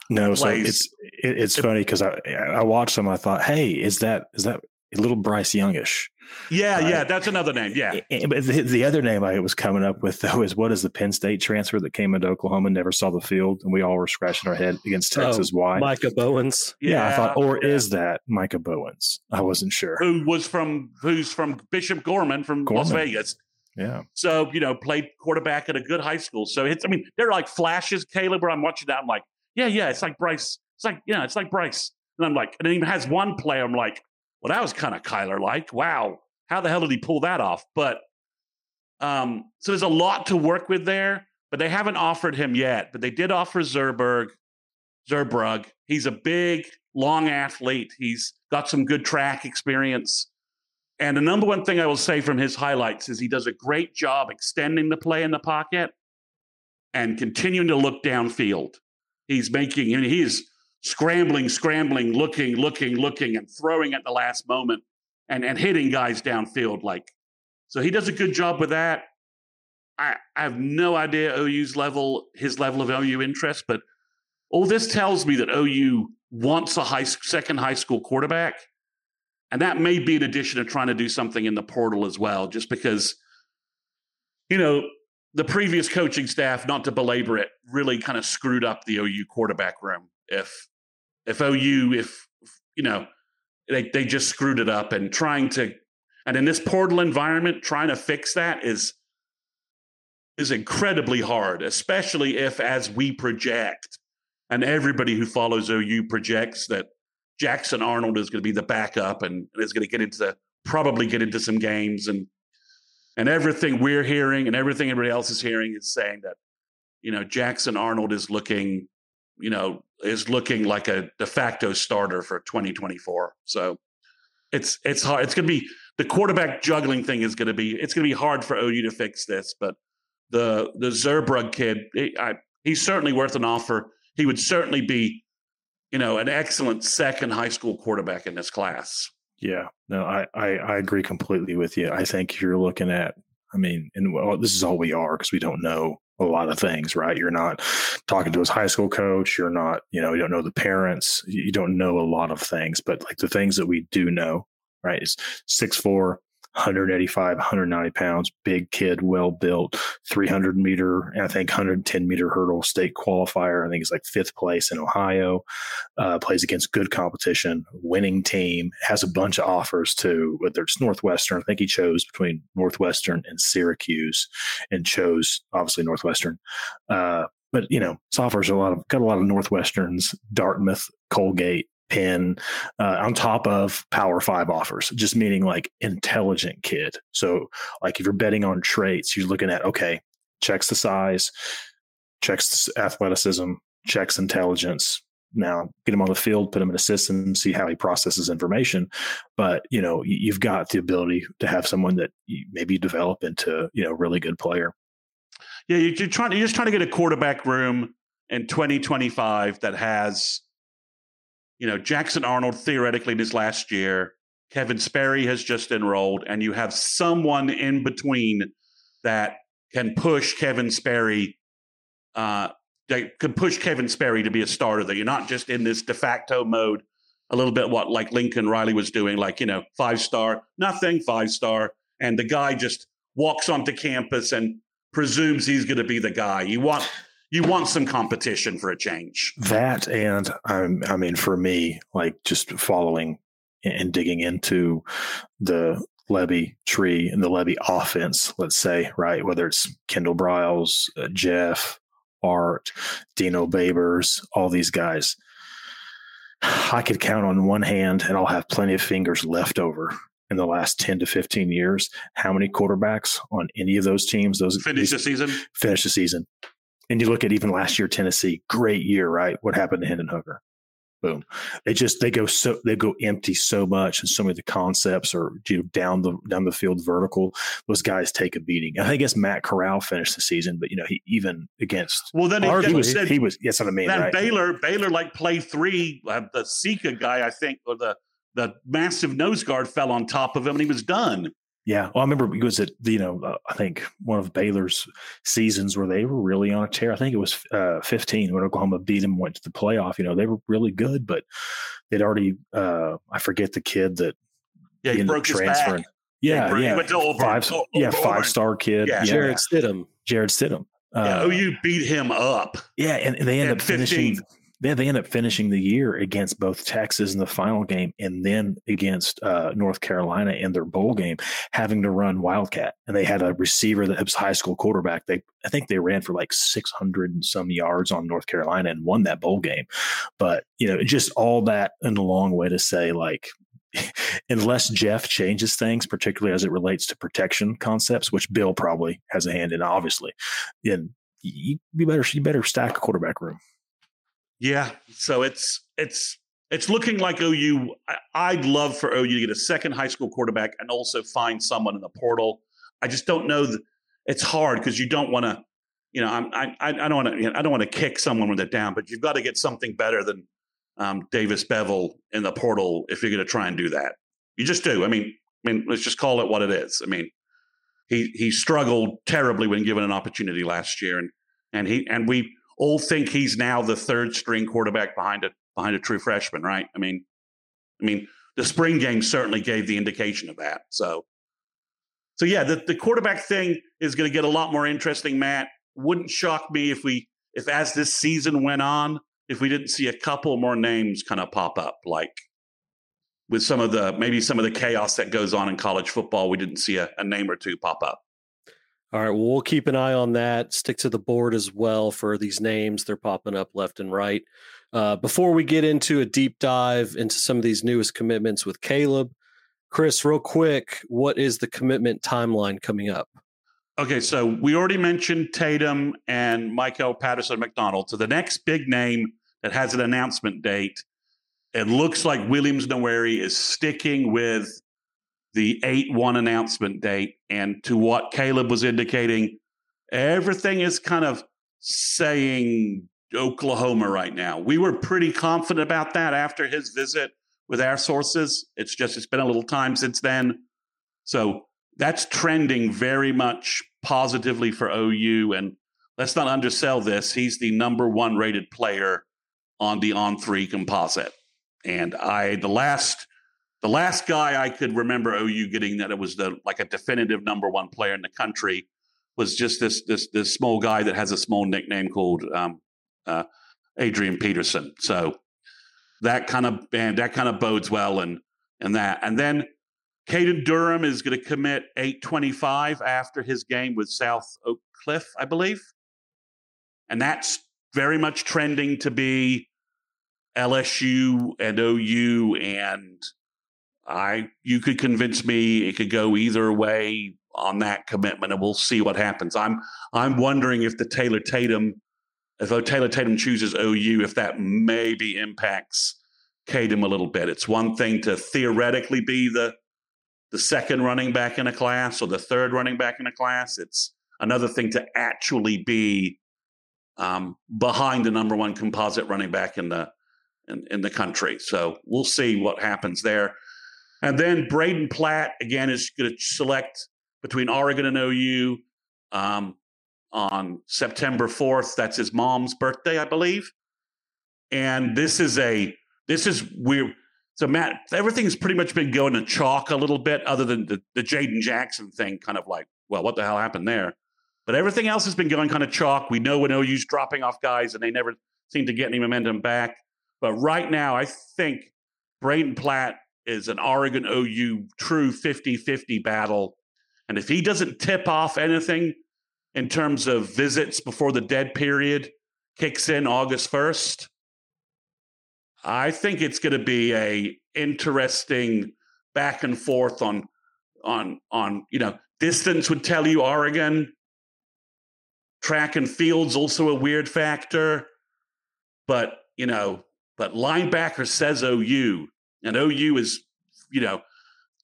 no so it's it, it's funny because i i watched him i thought hey is that is that a little bryce youngish Yeah, uh, yeah, that's another name. Yeah, but the, the, other name I was coming up with though is what is the Penn State transfer that came into Oklahoma and never saw the field, and we all were scratching our head against oh, Texas. Oh, Why? Micah Bowens. Yeah, yeah I thought, or yeah. is that Micah Bowens? I wasn't sure. Who was from? Who's from Bishop Gorman from Gorman. Las Vegas? Yeah. So you know, played quarterback at a good high school. So it's. I mean, they're like flashes, Caleb. Where I'm watching that, I'm like, yeah, yeah, it's like Bryce. It's like, yeah, it's like Bryce. And I'm like, and it even has one play. I'm like, well, that was kind of Kyler like. Wow, how the hell did he pull that off? But um, so there's a lot to work with there, but they haven't offered him yet. But they did offer Zerberg, Zurbrugg. He's a big, long athlete. He's got some good track experience. And the number one thing I will say from his highlights is he does a great job extending the play in the pocket and continuing to look downfield. He's making, I mean, he's scrambling, scrambling, looking, looking, looking, and throwing at the last moment and, and hitting guys downfield. Like, so he does a good job with that. I, I have no idea OU's level, his level of OU interest, but all this tells me that OU wants a high second high school quarterback. And that may be in addition to trying to do something in the portal as well, just because, you know, the previous coaching staff, not to belabor it, really kind of screwed up the OU quarterback room. If if OU, if you know, they they just screwed it up and trying to, and in this portal environment, trying to fix that is is incredibly hard, especially if, as we project, and everybody who follows OU projects that Jackson Arnold is going to be the backup and is going to get into probably get into some games and and everything we're hearing and everything everybody else is hearing is saying that you know Jackson Arnold is looking you know is looking like a de facto starter for 2024 so it's it's hard it's going to be the quarterback juggling thing is going to be it's going to be hard for OU to fix this but the the Zurbrugg kid he, I, he's certainly worth an offer. He would certainly be you know an excellent second high school quarterback in this class. Yeah, no, I, I, I agree completely with you. I think you're looking at, I mean, and well, this is all we are because we don't know a lot of things, right? You're not talking to his high school coach. You're not, you know, you don't know the parents. You don't know a lot of things, but like the things that we do know, right? Is six four, 185, 190 pounds, big kid, well built, 300 meter, I think 110 meter hurdle state qualifier. I think he's like fifth place in Ohio. Uh, plays against good competition, winning team, has a bunch of offers too, whether it's Northwestern. I think he chose between Northwestern and Syracuse and chose obviously Northwestern. Uh, but you know, offers a lot of got a lot of Northwesterns, Dartmouth, Colgate, Penn uh, on top of Power Five offers, just meaning like intelligent kid. So, like if you're betting on traits, you're looking at okay, checks the size, checks athleticism, checks intelligence. Now, get him on the field, put him in a system, see how he processes information. But you know, you've got the ability to have someone that maybe develop into you know really good player. Yeah, you're trying. You're just trying to get a quarterback room in 2025 that has you know, Jackson Arnold theoretically this last year, Kevin Sperry has just enrolled, and you have someone in between that can push Kevin Sperry, uh, that can push Kevin Sperry to be a starter. That you're not just in this de facto mode, a little bit what like Lincoln Riley was doing, like you know, five star, nothing, five star, and the guy just walks onto campus and presumes he's going to be the guy. You want you want some competition for a change. That and um, I mean, for me, like just following and digging into the Lebby tree and the Lebby offense, let's say, right? Whether it's Kendall Briles, uh, Jeff, Art, Dino Babers, all these guys. I could count on one hand, and I'll have plenty of fingers left over in the last 10 to 15 years. How many quarterbacks on any of those teams, those finish the season? Finish the season. And you look at even last year, Tennessee, great year, right? What happened to Hendon Hooker? Boom. They just they go so they go empty so much, and so many of the concepts are you know down the down the field vertical. Those guys take a beating. I guess Matt Corral finished the season, but you know he even against well then he, he was said, he was yes I mean that right? Baylor Baylor like play three uh, the Sika guy I think or the the massive nose guard fell on top of him and he was done. Yeah, well, I remember it was at you know uh, I think one of Baylor's seasons where they were really on a tear. I think it was uh, 15 when Oklahoma beat them, went to the playoff. You know they were really good, but they'd already uh, I forget the kid that yeah he broke transferring. Yeah, yeah. went to Auburn. Five, oh, yeah, five star kid. Yeah. Yeah. Jarrett Stidham. Jarrett Stidham. Yeah, Uh, OU beat him up. yeah, and, and they end At up finishing. 15. Yeah, they end up finishing the year against both Texas in the final game and then against uh, North Carolina in their bowl game, having to run Wildcat. And they had a receiver that was high school quarterback. They, I think they ran for like 600 and some yards on North Carolina and won that bowl game. But, you know, just all that in a long way to say, like, unless Jeff changes things, particularly as it relates to protection concepts, which Bill probably has a hand in, obviously, then you, you better you better stack a quarterback room. Yeah, so it's it's it's looking like OU. I'd love for OU to get a second high school quarterback and also find someone in the portal. I just don't know. It's hard because you don't want to. You know, I'm, I I don't want to. You know, I don't want to kick someone when they're down, but you've got to get something better than um, Davis Beville in the portal if you're going to try and do that. You just do. I mean, I mean, let's just call it what it is. I mean, he he struggled terribly when given an opportunity last year, and and he and we all think he's now the third string quarterback behind a behind a true freshman, right? I mean, I mean, the spring game certainly gave the indication of that. So, so yeah, the, the quarterback thing is going to get a lot more interesting. Matt wouldn't shock me if we if as this season went on, if we didn't see a couple more names kind of pop up, like with some of the maybe some of the chaos that goes on in college football, we didn't see a, a name or two pop up. All right, well, we'll keep an eye on that. Stick to the board as well for these names. They're popping up left and right. Uh, before we get into a deep dive into some of these newest commitments with Caleb, Chris, real quick, what is the commitment timeline coming up? Okay, so we already mentioned Tatum and Michael Patterson McDonald. So the next big name that has an announcement date, it looks like Williams Nwaneri is sticking with the 8 1 announcement date. And to what Caleb was indicating, everything is kind of saying Oklahoma right now. We were pretty confident about that after his visit with our sources. It's just, it's been a little time since then. So that's trending very much positively for OU. And let's not undersell this. He's the number one rated player on the on three composite. And I, the last, the last guy I could remember OU getting that it was the like a definitive number one player in the country was just this this this small guy that has a small nickname called um, uh, Adrian Peterson. So that kind of that kind of bodes well and and that and then Caden Durham is going to commit 825 after his game with South Oak Cliff, I believe. And that's very much trending to be LSU and OU. And I you could convince me it could go either way on that commitment, and we'll see what happens. I'm I'm wondering if the Taylor Tatum, if Taylor Tatum chooses OU, if that maybe impacts Caden a little bit. It's one thing to theoretically be the the second running back in a class or the third running back in a class. It's another thing to actually be um, behind the number one composite running back in the in, in, the country. So we'll see what happens there. And then Braden Platt again is going to select between Oregon and OU um, on September fourth. That's his mom's birthday, I believe. And this is a this is weird. So Matt, everything's pretty much been going to chalk a little bit, other than the, the Jayden Jackson thing, kind of like, well, what the hell happened there? But everything else has been going kind of chalk. We know when OU's dropping off guys and they never seem to get any momentum back. But right now, I think Braden Platt is an Oregon OU true 50 50 battle. And if he doesn't tip off anything in terms of visits before the dead period kicks in August 1st, I think it's going to be a interesting back and forth on on on you know distance would tell you Oregon. Track and field's also a weird factor. But you know but linebacker says OU and OU is you know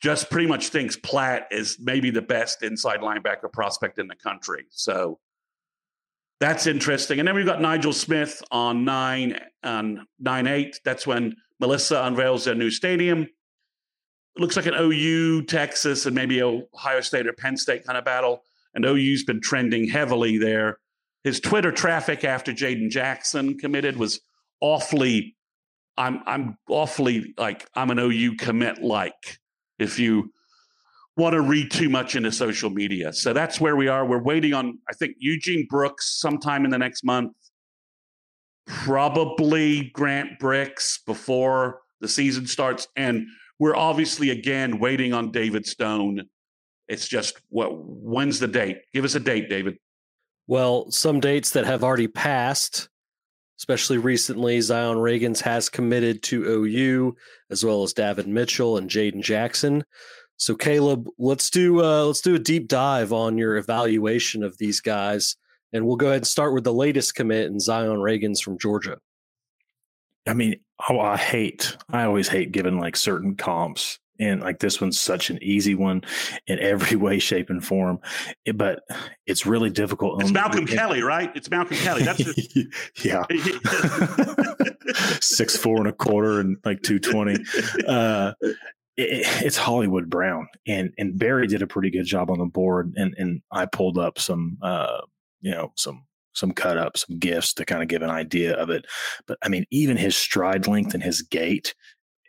just pretty much thinks Platt is maybe the best inside linebacker prospect in the country so that's interesting. And then we've got Nigel Smith on nine on nine eight. That's when Melissa unveils their new stadium. It looks like an OU, Texas, and maybe Ohio State or Penn State kind of battle. And OU's been trending heavily there. His Twitter traffic after Jayden Jackson committed was awfully. I'm I'm awfully like I'm an OU commit like. If you want to read too much into social media. So that's where we are. We're waiting on, I think, Eugene Brooks sometime in the next month. Probably Grant Bricks before the season starts. And we're obviously again waiting on David Stone. It's just what when's the date? Give us a date, David. Well, some dates that have already passed, especially recently, Zion Ragins has committed to OU, as well as Davon Mitchell and Jayden Jackson. So Caleb, let's do uh, let's do a deep dive on your evaluation of these guys, and we'll go ahead and start with the latest commit in Zion Ragins from Georgia. I mean, oh, I hate, I always hate giving like certain comps, and like this one's such an easy one in every way, shape, and form. It, but it's really difficult. It's Malcolm Kelly, right? It's Malcolm Kelly. That's just... yeah, six four and a quarter and like two twenty. Uh, it, it's Hollywood Brown, and and Barry did a pretty good job on the board, and and I pulled up some uh you know some some cut up, some gifts to kind of give an idea of it. But I mean, even his stride length and his gait,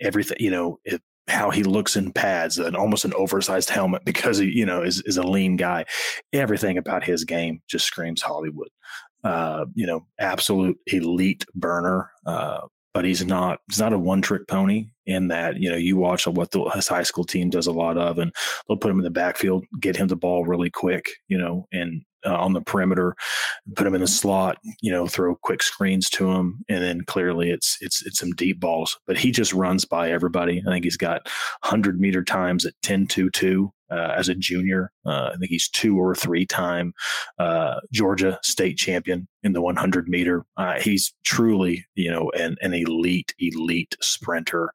everything you know, it, how he looks in pads, and almost an oversized helmet because he you know is is a lean guy. Everything about his game just screams Hollywood. Uh, you know, absolute elite burner. Uh, but he's not he's not a one trick pony in that you know you watch what the, his high school team does a lot of and they'll put him in the backfield get him the ball really quick you know and uh, on the perimeter put him in the slot you know throw quick screens to him and then clearly it's it's it's some deep balls. But he just runs by everybody. I think he's got 100 meter times at 10 2 2 uh, as a junior. Uh, I think he's two or three time uh, Georgia state champion in the 100 meter. Uh, he's truly, you know, an, an elite, elite sprinter.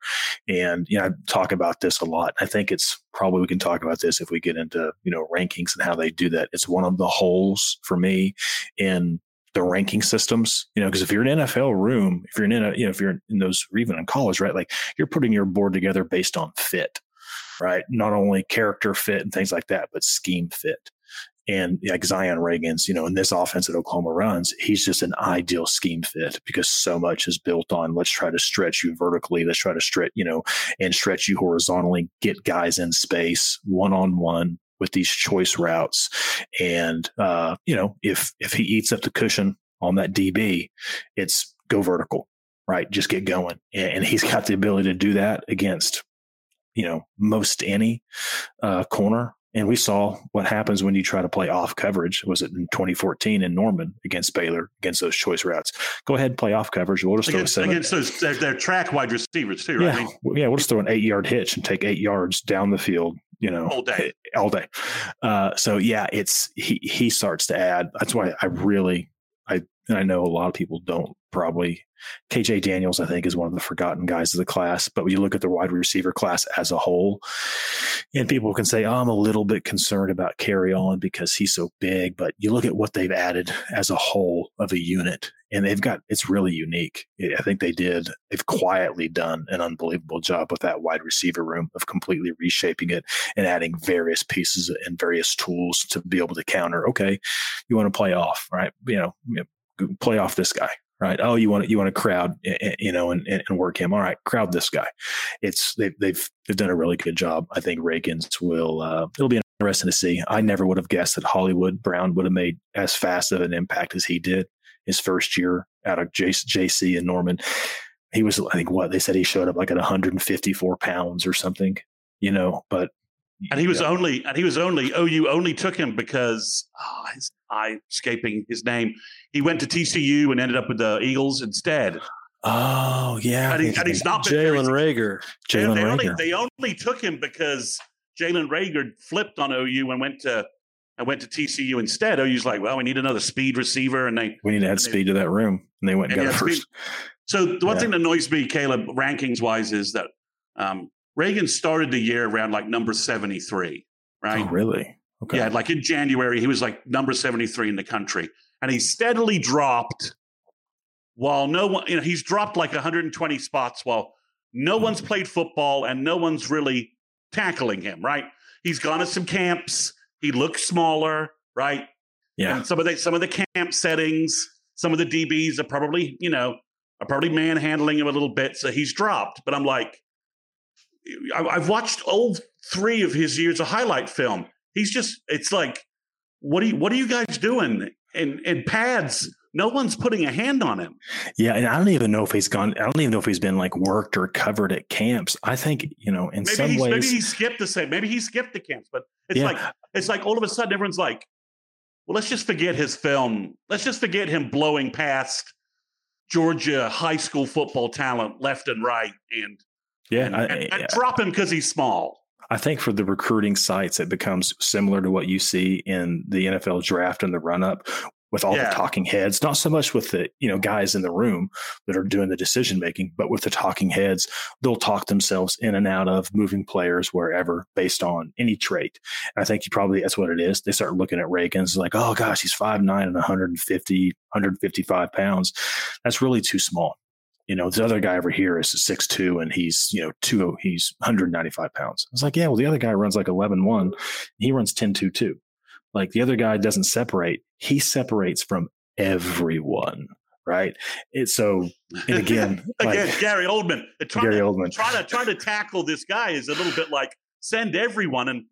And, you know, I talk about this a lot. I think it's probably we can talk about this if we get into, you know, rankings and how they do that. It's one of the holes for me in the ranking systems, you know, because if you're an NFL room, if you're in a, you know, if you're in those, or even in college, right, like you're putting your board together based on fit right? Not only character fit and things like that, but scheme fit. And like Zion Ragins, you know, in this offense that Oklahoma runs, he's just an ideal scheme fit because so much is built on let's try to stretch you vertically, let's try to stretch, you know, and stretch you horizontally, get guys in space one on one with these choice routes. And uh, you know, if if he eats up the cushion on that DB, it's go vertical, right? Just get going. And he's got the ability to do that against you know most any uh, corner. And we saw what happens when you try to play off coverage. Was it in 2014 in Norman against Baylor against those choice routes? Go ahead and play off coverage. We'll just against, throw a against those their, their, track wide receivers too. Right? Yeah, I mean, yeah. We'll just throw an eight yard hitch and take eight yards down the field. You know, all day, all day. Uh, so yeah, it's he he starts to add. That's why I really and I know a lot of people don't probably KJ Daniels, I think, is one of the forgotten guys of the class. But when you look at the wide receiver class as a whole, and people can say, oh, I'm a little bit concerned about Carry On because he's so big. But you look at what they've added as a whole of a unit, and they've got it's really unique. I think they did, they've quietly done an unbelievable job with that wide receiver room of completely reshaping it and adding various pieces and various tools to be able to counter. Okay, you want to play off, right? You know, play off this guy right? Oh, you want to, you want to crowd, you know, and, and work him. All right, crowd this guy. It's they've they've they've done a really good job. I think Ragins will. Uh, it'll be interesting to see. I never would have guessed that Hollywood Brown would have made as fast of an impact as he did his first year out of JC and Norman. He was, I think, what they said he showed up like at 154 pounds or something, you know. But and he was yeah. only and he was only OU only took him because oh, his eye escaping his name. He went to TCU and ended up with the Eagles instead. Oh yeah, and, he, and he's not Jalen Reagor. Jalen they Only, they only took him because Jalen Reagor flipped on OU and went to and went to TCU instead. OU's like, well, we need another speed receiver, and they we need to add speed to that room, and they went and, and got first. So the one yeah. thing that annoys me, Caleb, rankings wise, is that um, Reagan started the year around like number 73, right? Oh, really? Okay. Yeah, like in January, he was like number 73 in the country. And he steadily dropped while no one, you know, he's dropped like 120 spots while no one's mm. played football and no one's really tackling him, right? He's gone to some camps. He looks smaller, right? Yeah. And some of the some of the camp settings, some of the DBs are probably, you know, are probably manhandling him a little bit. So he's dropped. But I'm like, I've watched all three of his years of highlight film. He's just, it's like, what are you, what are you guys doing? In, in pads, no one's putting a hand on him. Yeah, and I don't even know if he's gone. I don't even know if he's been like worked or covered at camps. I think you know in maybe some ways maybe he skipped the same. Maybe he skipped the camps, but it's yeah. like it's like all of a sudden everyone's like, well, let's just forget his film. Let's just forget him blowing past Georgia high school football talent left and right, and yeah, and, I, and, and drop him because he's small. I think for the recruiting sites, it becomes similar to what you see in the NFL draft and the run up, with all yeah. the talking heads, not so much with the, you know, guys in the room that are doing the decision making, but with the talking heads, they'll talk themselves in and out of moving players wherever based on any trait. And I think you probably, that's what it is. They start looking at Ragins like, oh gosh, he's 5'9 and 150, 155 pounds. That's really too small. You know, this other guy over here is six two and he's, you know, two, he's 195 pounds. I was like, yeah, well, the other guy runs like 11 1. He runs 10 2 2. Like the other guy doesn't separate. He separates from everyone. Right. It's so, and again, again, like, Gary Oldman, Gary to, Oldman, try to try to tackle this guy is a little bit like send everyone and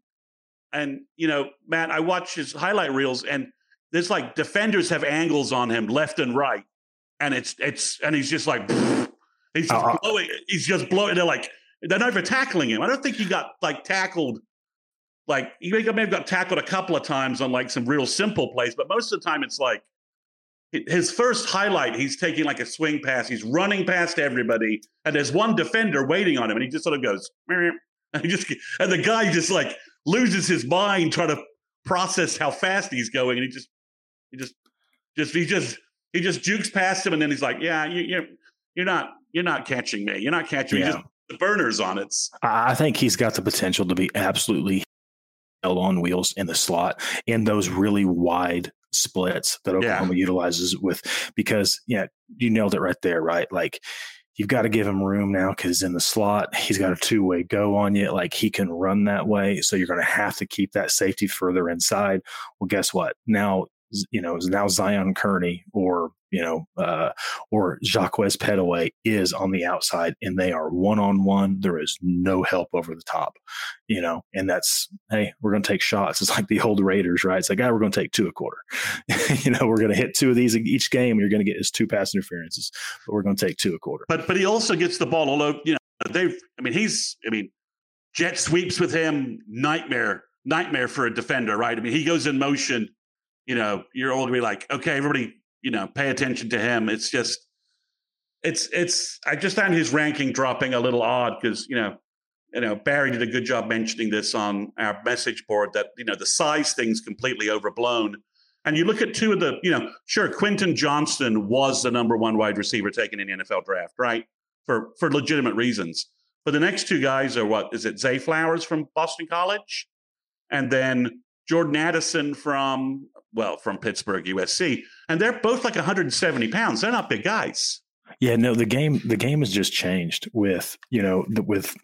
and you know, Matt, I watch his highlight reels and there's like defenders have angles on him left and right, and it's it's and he's just like he's just uh, blowing, he's just blowing. They're like they're not even tackling him. I don't think he got like tackled like he may have got tackled a couple of times on like some real simple plays, but most of the time it's like his first highlight, he's taking like a swing pass, he's running past everybody, and there's one defender waiting on him, and he just sort of goes, and he just and the guy just like loses his mind trying to process how fast he's going, and he just he just just he just he just jukes past him, and then he's like, yeah, you, you're you're not you're not catching me, you're not catching yeah. me. Just the burners on it. I think he's got the potential to be absolutely on wheels in the slot in those really wide splits that Oklahoma yeah. utilizes with because yeah, you nailed it right there, right? Like you've got to give him room now because in the slot he's got a two way go on you. Like he can run that way, so you're going to have to keep that safety further inside. Well, guess what? Now you know is now Zion Kearney or you know, uh, or Jacques Pettaway is on the outside and they are one on one. There is no help over the top, you know, and that's, hey, we're going to take shots. It's like the old Raiders, right? It's like, ah, we're going to take two a quarter. you know, we're going to hit two of these each game. You're going to get is two pass interferences, but we're going to take two a quarter. But, but he also gets the ball, all although, you know, they've, I mean, he's, I mean, jet sweeps with him, nightmare, nightmare for a defender, right? I mean, he goes in motion, you know, you're all gonna be like, okay, everybody you know, pay attention to him. It's just, it's, it's, I just found his ranking dropping a little odd because, you know, you know, Barry did a good job mentioning this on our message board that, you know, the size thing's completely overblown. And you look at two of the, you know, sure, Quentin Johnston was the number one wide receiver taken in the NFL draft, right? For for legitimate reasons. But the next two guys are what is it? Zay Flowers from Boston College, and then Jordan Addison from well, from Pittsburgh, USC, and they're both like 170 pounds. They're not big guys. Yeah, no, the game the game has just changed with you know with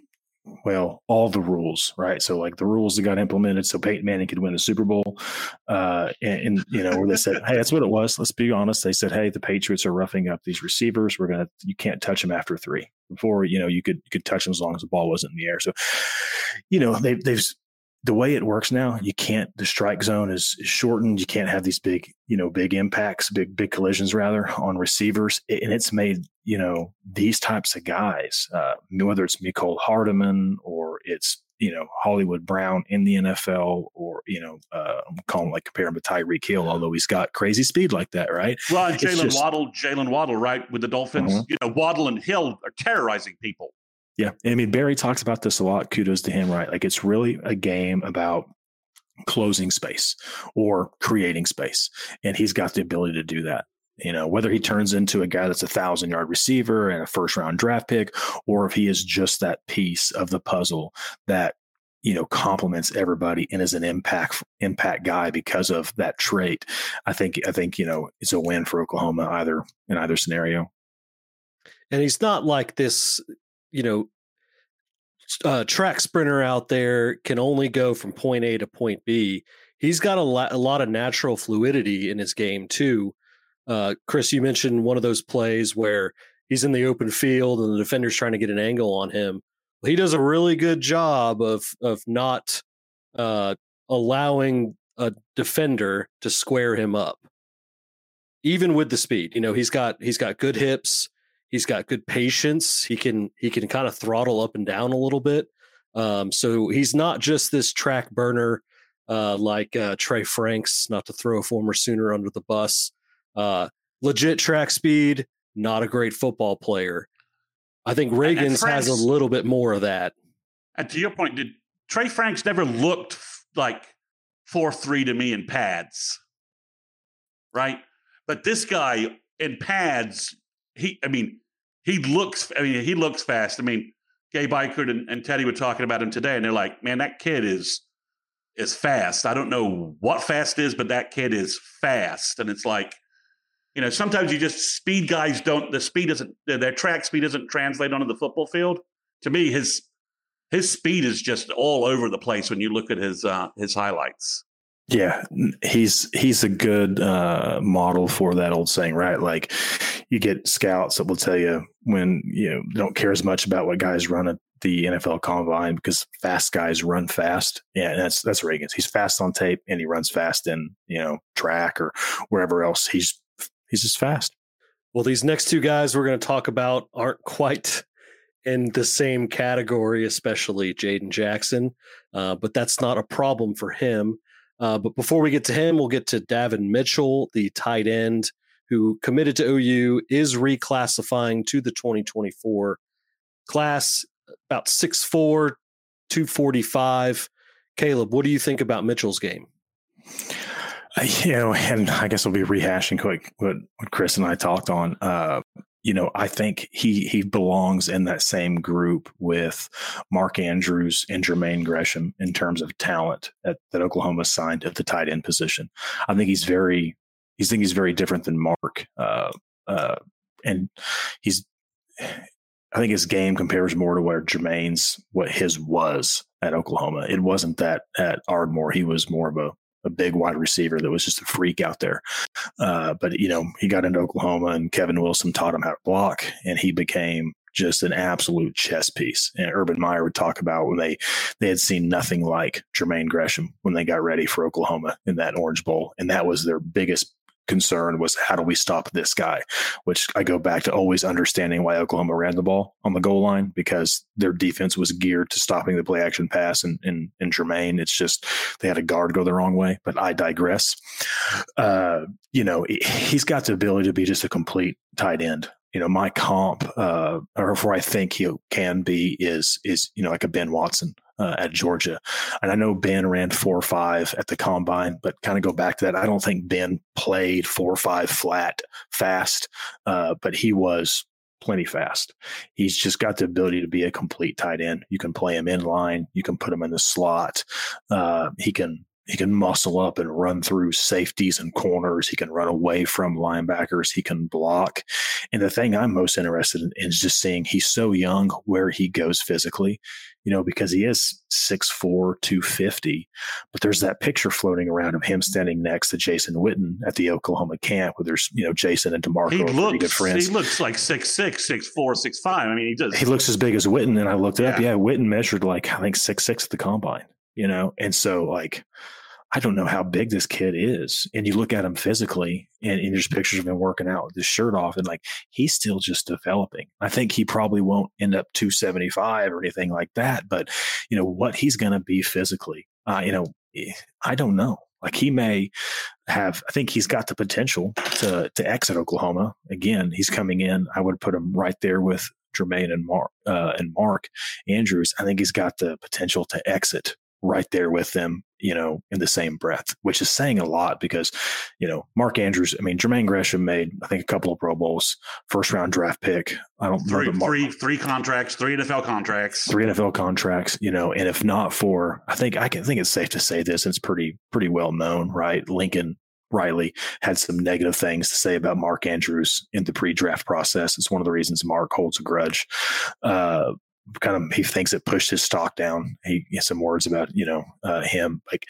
well all the rules right? So like the rules that got implemented so peyton manning could win a super bowl uh and, and you know where they said hey that's what it was. Let's be honest. They said hey the patriots are roughing up these receivers. We're gonna you can't touch them after three. Before you know you could you could touch them as long as the ball wasn't in the air. So you know they, they've the way it works now, you can't. The strike zone is, is, shortened. You can't have these big, you know, big impacts, big big collisions rather on receivers, and it's made you know these types of guys, uh, whether it's Mecole Hardman or it's you know Hollywood Brown in the NFL, or you know, uh, I'm calling like compare him to Tyreek Hill, although he's got crazy speed like that, right? Well, Jaylen Waddle, Jaylen Waddle, right, with the Dolphins, mm-hmm. you know, Waddle and Hill are terrorizing people. Yeah. I mean, Barry talks about this a lot. Kudos to him, right? Like it's really a game about closing space or creating space. And he's got the ability to do that. You know, whether he turns into a guy that's a thousand yard receiver and a first round draft pick, or if he is just that piece of the puzzle that you know complements everybody and is an impact impact guy because of that trait i think i think you know it's a win for oklahoma either in either scenario and he's not like this you know, uh, track sprinter out there can only go from point A to point B. He's got a, lot, a lot of natural fluidity in his game too. Uh, Chris, you mentioned one of those plays where he's in the open field and the defender's trying to get an angle on him. he does a really good job of of not uh, allowing a defender to square him up even with the speed you know he's got he's got good hips he's got good patience he can he can kind of throttle up and down a little bit um, so he's not just this track burner uh, like uh, Trey Franks, not to throw a former Sooner under the bus. Uh, legit track speed, not a great football player. I think Ragins Franks, has a little bit more of that. And to your point, did Trey Franks never looked like four three to me in pads, right? But this guy in pads, he, I mean, he looks, I mean, he looks fast. I mean, Gabe Ikard and, and Teddy were talking about him today, and they're like, man, that kid is is fast. I don't know what fast is, but that kid is fast. And it's like, you know, sometimes you just speed guys don't the speed doesn't their track speed doesn't translate onto the football field. To me, his his speed is just all over the place when you look at his uh, his highlights. Yeah, he's he's a good uh, model for that old saying, right? Like you get scouts that will tell you when you know don't care as much about what guys run at the NFL Combine because fast guys run fast. Yeah, that's that's Ragins. He's fast on tape and he runs fast in you know track or wherever else. He's he's just fast. Well, these next two guys we're going to talk about aren't quite in the same category, especially Jayden Jackson, uh, but that's not a problem for him. Uh, but before we get to him, we'll get to Davon Mitchell, the tight end who committed to OU, is reclassifying to the 2024 class about 6'4, 245. Caleb, what do you think about Mitchell's game? Uh, you know, and I guess we'll be rehashing quick what, what Chris and I talked on. Uh, you know, I think he he belongs in that same group with Mark Andrews and Jermaine Gresham in terms of talent at, that Oklahoma signed at the tight end position. I think he's very, he's think he's very different than Mark, uh, uh, and he's I think his game compares more to where Jermaine's what his was at Oklahoma. It wasn't that at Ardmore. He was more of a, a big wide receiver that was just a freak out there. Uh, but you know, he got into Oklahoma and Kevin Wilson taught him how to block and he became just an absolute chess piece. And Urban Meyer would talk about when they they had seen nothing like Jermaine Gresham when they got ready for Oklahoma in that Orange Bowl, and that was their biggest concern was how do we stop this guy? Which I go back to always understanding why Oklahoma ran the ball on the goal line because their defense was geared to stopping the play action pass and in Jermaine. It's just they had a guard go the wrong way, but I digress. Uh, you know, he's got the ability to be just a complete tight end you know my comp uh, or where I think he can be is is you know like a Ben Watson uh, at Georgia. And I know Ben ran four or five at the combine, but kind of go back to that. I don't think Ben played four or five flat fast, uh, but he was plenty fast. He's just got the ability to be a complete tight end. You can play him in line, you can put him in the slot. Uh, he can he can muscle up and run through safeties and corners. He can run away from linebackers. He can block. And the thing I'm most interested in is just seeing he's so young where he goes physically you know, because he is 6'4, 250. But there's that picture floating around of him standing next to Jason Witten at the Oklahoma camp where there's, you know, Jason and DeMarco he looks, good friends. He looks like 6'6, 6'4, 6'5. I mean, he does. He looks as big as Witten. And I looked yeah. up. Yeah, Witten measured like, I think, 6'6 at the combine, you know? And so, like, I don't know how big this kid is. And you look at him physically, and, and, there's pictures of him working out with his shirt off, and like he's still just developing. I think he probably won't end up 275 or anything like that, but you know what he's going to be physically. Uh, you know, eh, I don't know. Like he may have, I think he's got the potential to to exit Oklahoma. Again, he's coming in. I would put him right there with Jermaine and Mark uh, and Mark Andrews. I think he's got the potential to exit right there with them, you know, in the same breath, which is saying a lot because, you know, Mark Andrews, I mean, Jermaine Gresham made, I think, a couple of Pro Bowls, first round draft pick. I don't three, Mark, three, three contracts, three NFL contracts, three NFL contracts, you know, and if not for, I think I can think it's safe to say this, it's pretty, pretty well known, right? Lincoln Riley had some negative things to say about Mark Andrews in the pre-draft process. It's one of the reasons Mark holds a grudge. Uh, kind of he thinks it pushed his stock down. He, has some words about you know uh, him like.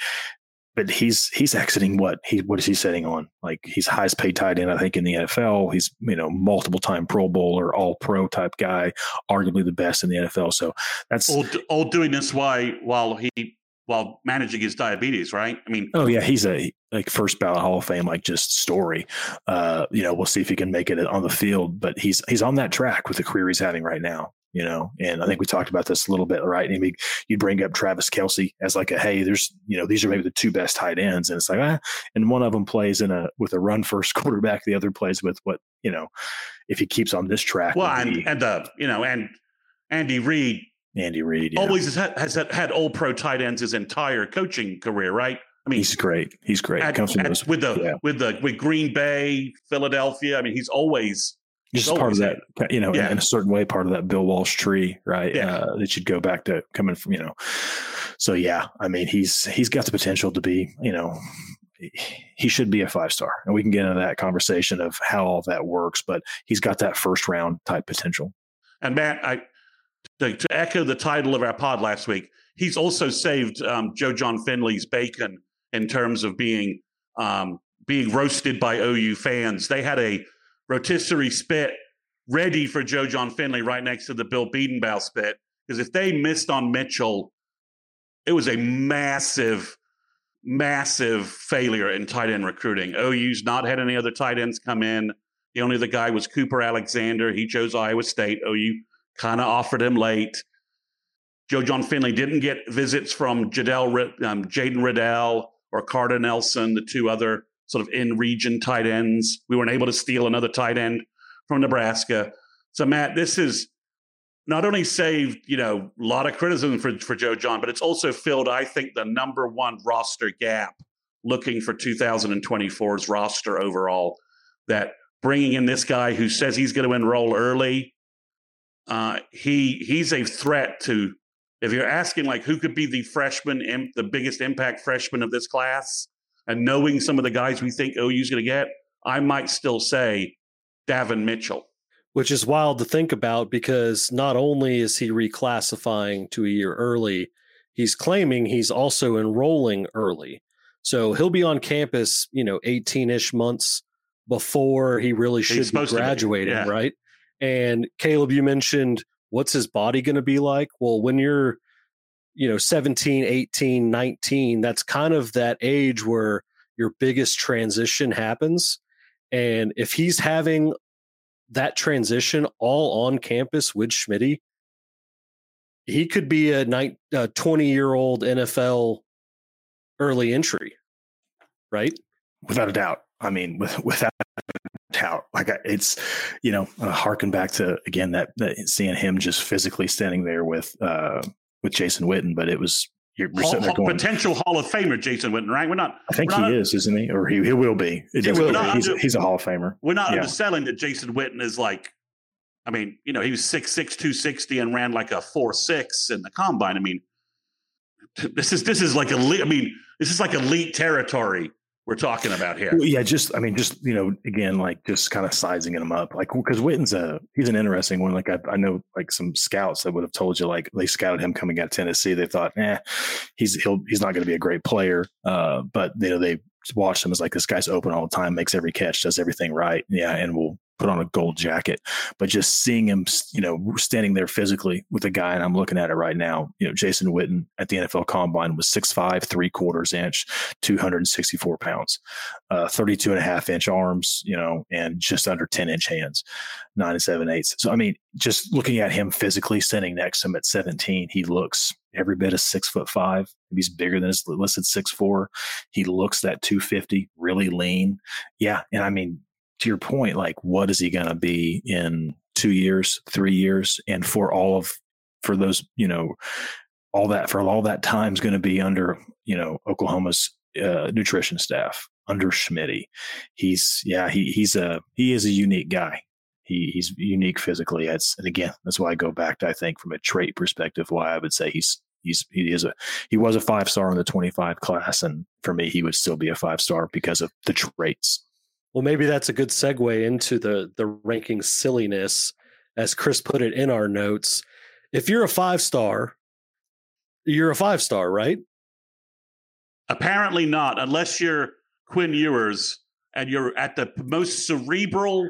but he's he's exiting what he what is he sitting on? Like he's highest paid tight end, I think, in the NFL. He's you know multiple time Pro Bowler, All Pro type guy, arguably the best in the NFL. So that's all, all doing this why while he while managing his diabetes, right? I mean, oh yeah, he's a like first ballot Hall of Fame, like just story. Uh, you know, we'll see if he can make it on the field, but he's he's on that track with the career he's having right now you know, and I think we talked about this a little bit, right? And you'd bring up Travis Kelce as like a, hey, there's, you know, these are maybe the two best tight ends, and it's like, ah, and one of them plays in a with a run first quarterback, the other plays with what, you know, if he keeps on this track. Well, and and the, you know, and Andy Reid, Andy Reid always has had, has had all pro tight ends his entire coaching career, right? I mean, he's great. He's great. At, at, those, with the yeah. with the with Green Bay, Philadelphia. I mean, he's always just part of that, you know, yeah. in, in, a certain way, part of that Bill Walsh tree, right? Yeah. Uh, that you'd go back to coming from, you know. So yeah, I mean, he's he's got the potential to be, you know, he should be a five star, and we can get into that conversation of how all that works. But he's got that first round type potential. And Matt, I to, to echo the title of our pod last week, he's also saved um, Joe Jon Finley's bacon in terms of being um, being roasted by OU fans. They had a rotisserie spit ready for Joe Jon Finley right next to the Bill Bedenbaugh spit. Because if they missed on Mitchell, it was a massive, massive failure in tight end recruiting. OU's not had any other tight ends come in. The only other guy was Cooper Alexander. He chose Iowa State. OU kind of offered him late. Joe Jon Finley didn't get visits from Jadell, um, Jaden Riddell or Carter Nelson, the two other sort of in region tight ends. We weren't able to steal another tight end from Nebraska. So, Matt, this is not only saved, you know, a lot of criticism for, for Joe Jon, but it's also filled, I think, the number one roster gap looking for 2024's roster overall. That bringing in this guy who says he's going to enroll early, uh, he he's a threat to. If you're asking like who could be the freshman, the biggest impact freshman of this class, and knowing some of the guys we think OU's going to get, I might still say Davon Mitchell. Which is wild to think about because not only is he reclassifying to a year early, he's claiming he's also enrolling early. So he'll be on campus, you know, 18 ish months before he really should be graduating, be. Yeah. right? And Caleb, you mentioned what's his body going to be like? Well, when you're you know 17 18 19 that's kind of that age where your biggest transition happens and if he's having that transition all on campus with Schmitty, he could be a 20 year old NFL early entry, right? Without a doubt. I mean, with, without doubt, like it's, you know, uh, harken back to again that, that seeing him just physically standing there with, uh, with Jason Witten, but it was you're, Hall, going, potential Hall of Famer Jason Witten, right? We're not. I think he not, is, isn't he? Or he, he will be. It he will he's, under, he's, a Hall of Famer. We're not yeah. underselling that Jason Witten is like. I mean, you know, he was 6'6", 260 and ran like a four six in the combine. I mean, this is this is like elite. I mean, this is like elite territory we're talking about here. Well, yeah, just I mean, just you know, again, like just kind of sizing him up, like because Witten's a he's an interesting one. Like I, I know like some scouts that would have told you like they scouted him coming out of Tennessee. They thought, eh, he's he'll he's not going to be a great player. Uh, but you know they watched him as like this guy's open all the time, makes every catch, does everything right. Yeah, and will put on a gold jacket. But just seeing him, you know, standing there physically with a guy, and I'm looking at it right now, you know, Jason Witten at the NFL Combine was 6'5, three quarters inch, 264 pounds, uh, 32 and a half inch arms, you know, and just under 10 inch hands, nine and seven eighths. So, I mean, just looking at him physically standing next to him at 17, he looks every bit of six foot five. He's bigger than his listed six four. He looks that 250, really lean. Yeah. And I mean, to your point, like what is he going to be in two years, three years, and for all of for those, you know, all that for all that time is going to be under, you know, Oklahoma's uh, nutrition staff under Schmitty. He's yeah, he he's a he is a unique guy. He he's unique physically. That's and again, that's why I go back to I think from a trait perspective, why I would say he's he's he is a he was a five star in the 25 class and for me he would still be a five star because of the traits well, maybe that's a good segue into the the ranking silliness, as Chris put it in our notes. If you're a five star, you're a five star, right? Apparently not, unless you're Quinn Ewers and you're at the most cerebral,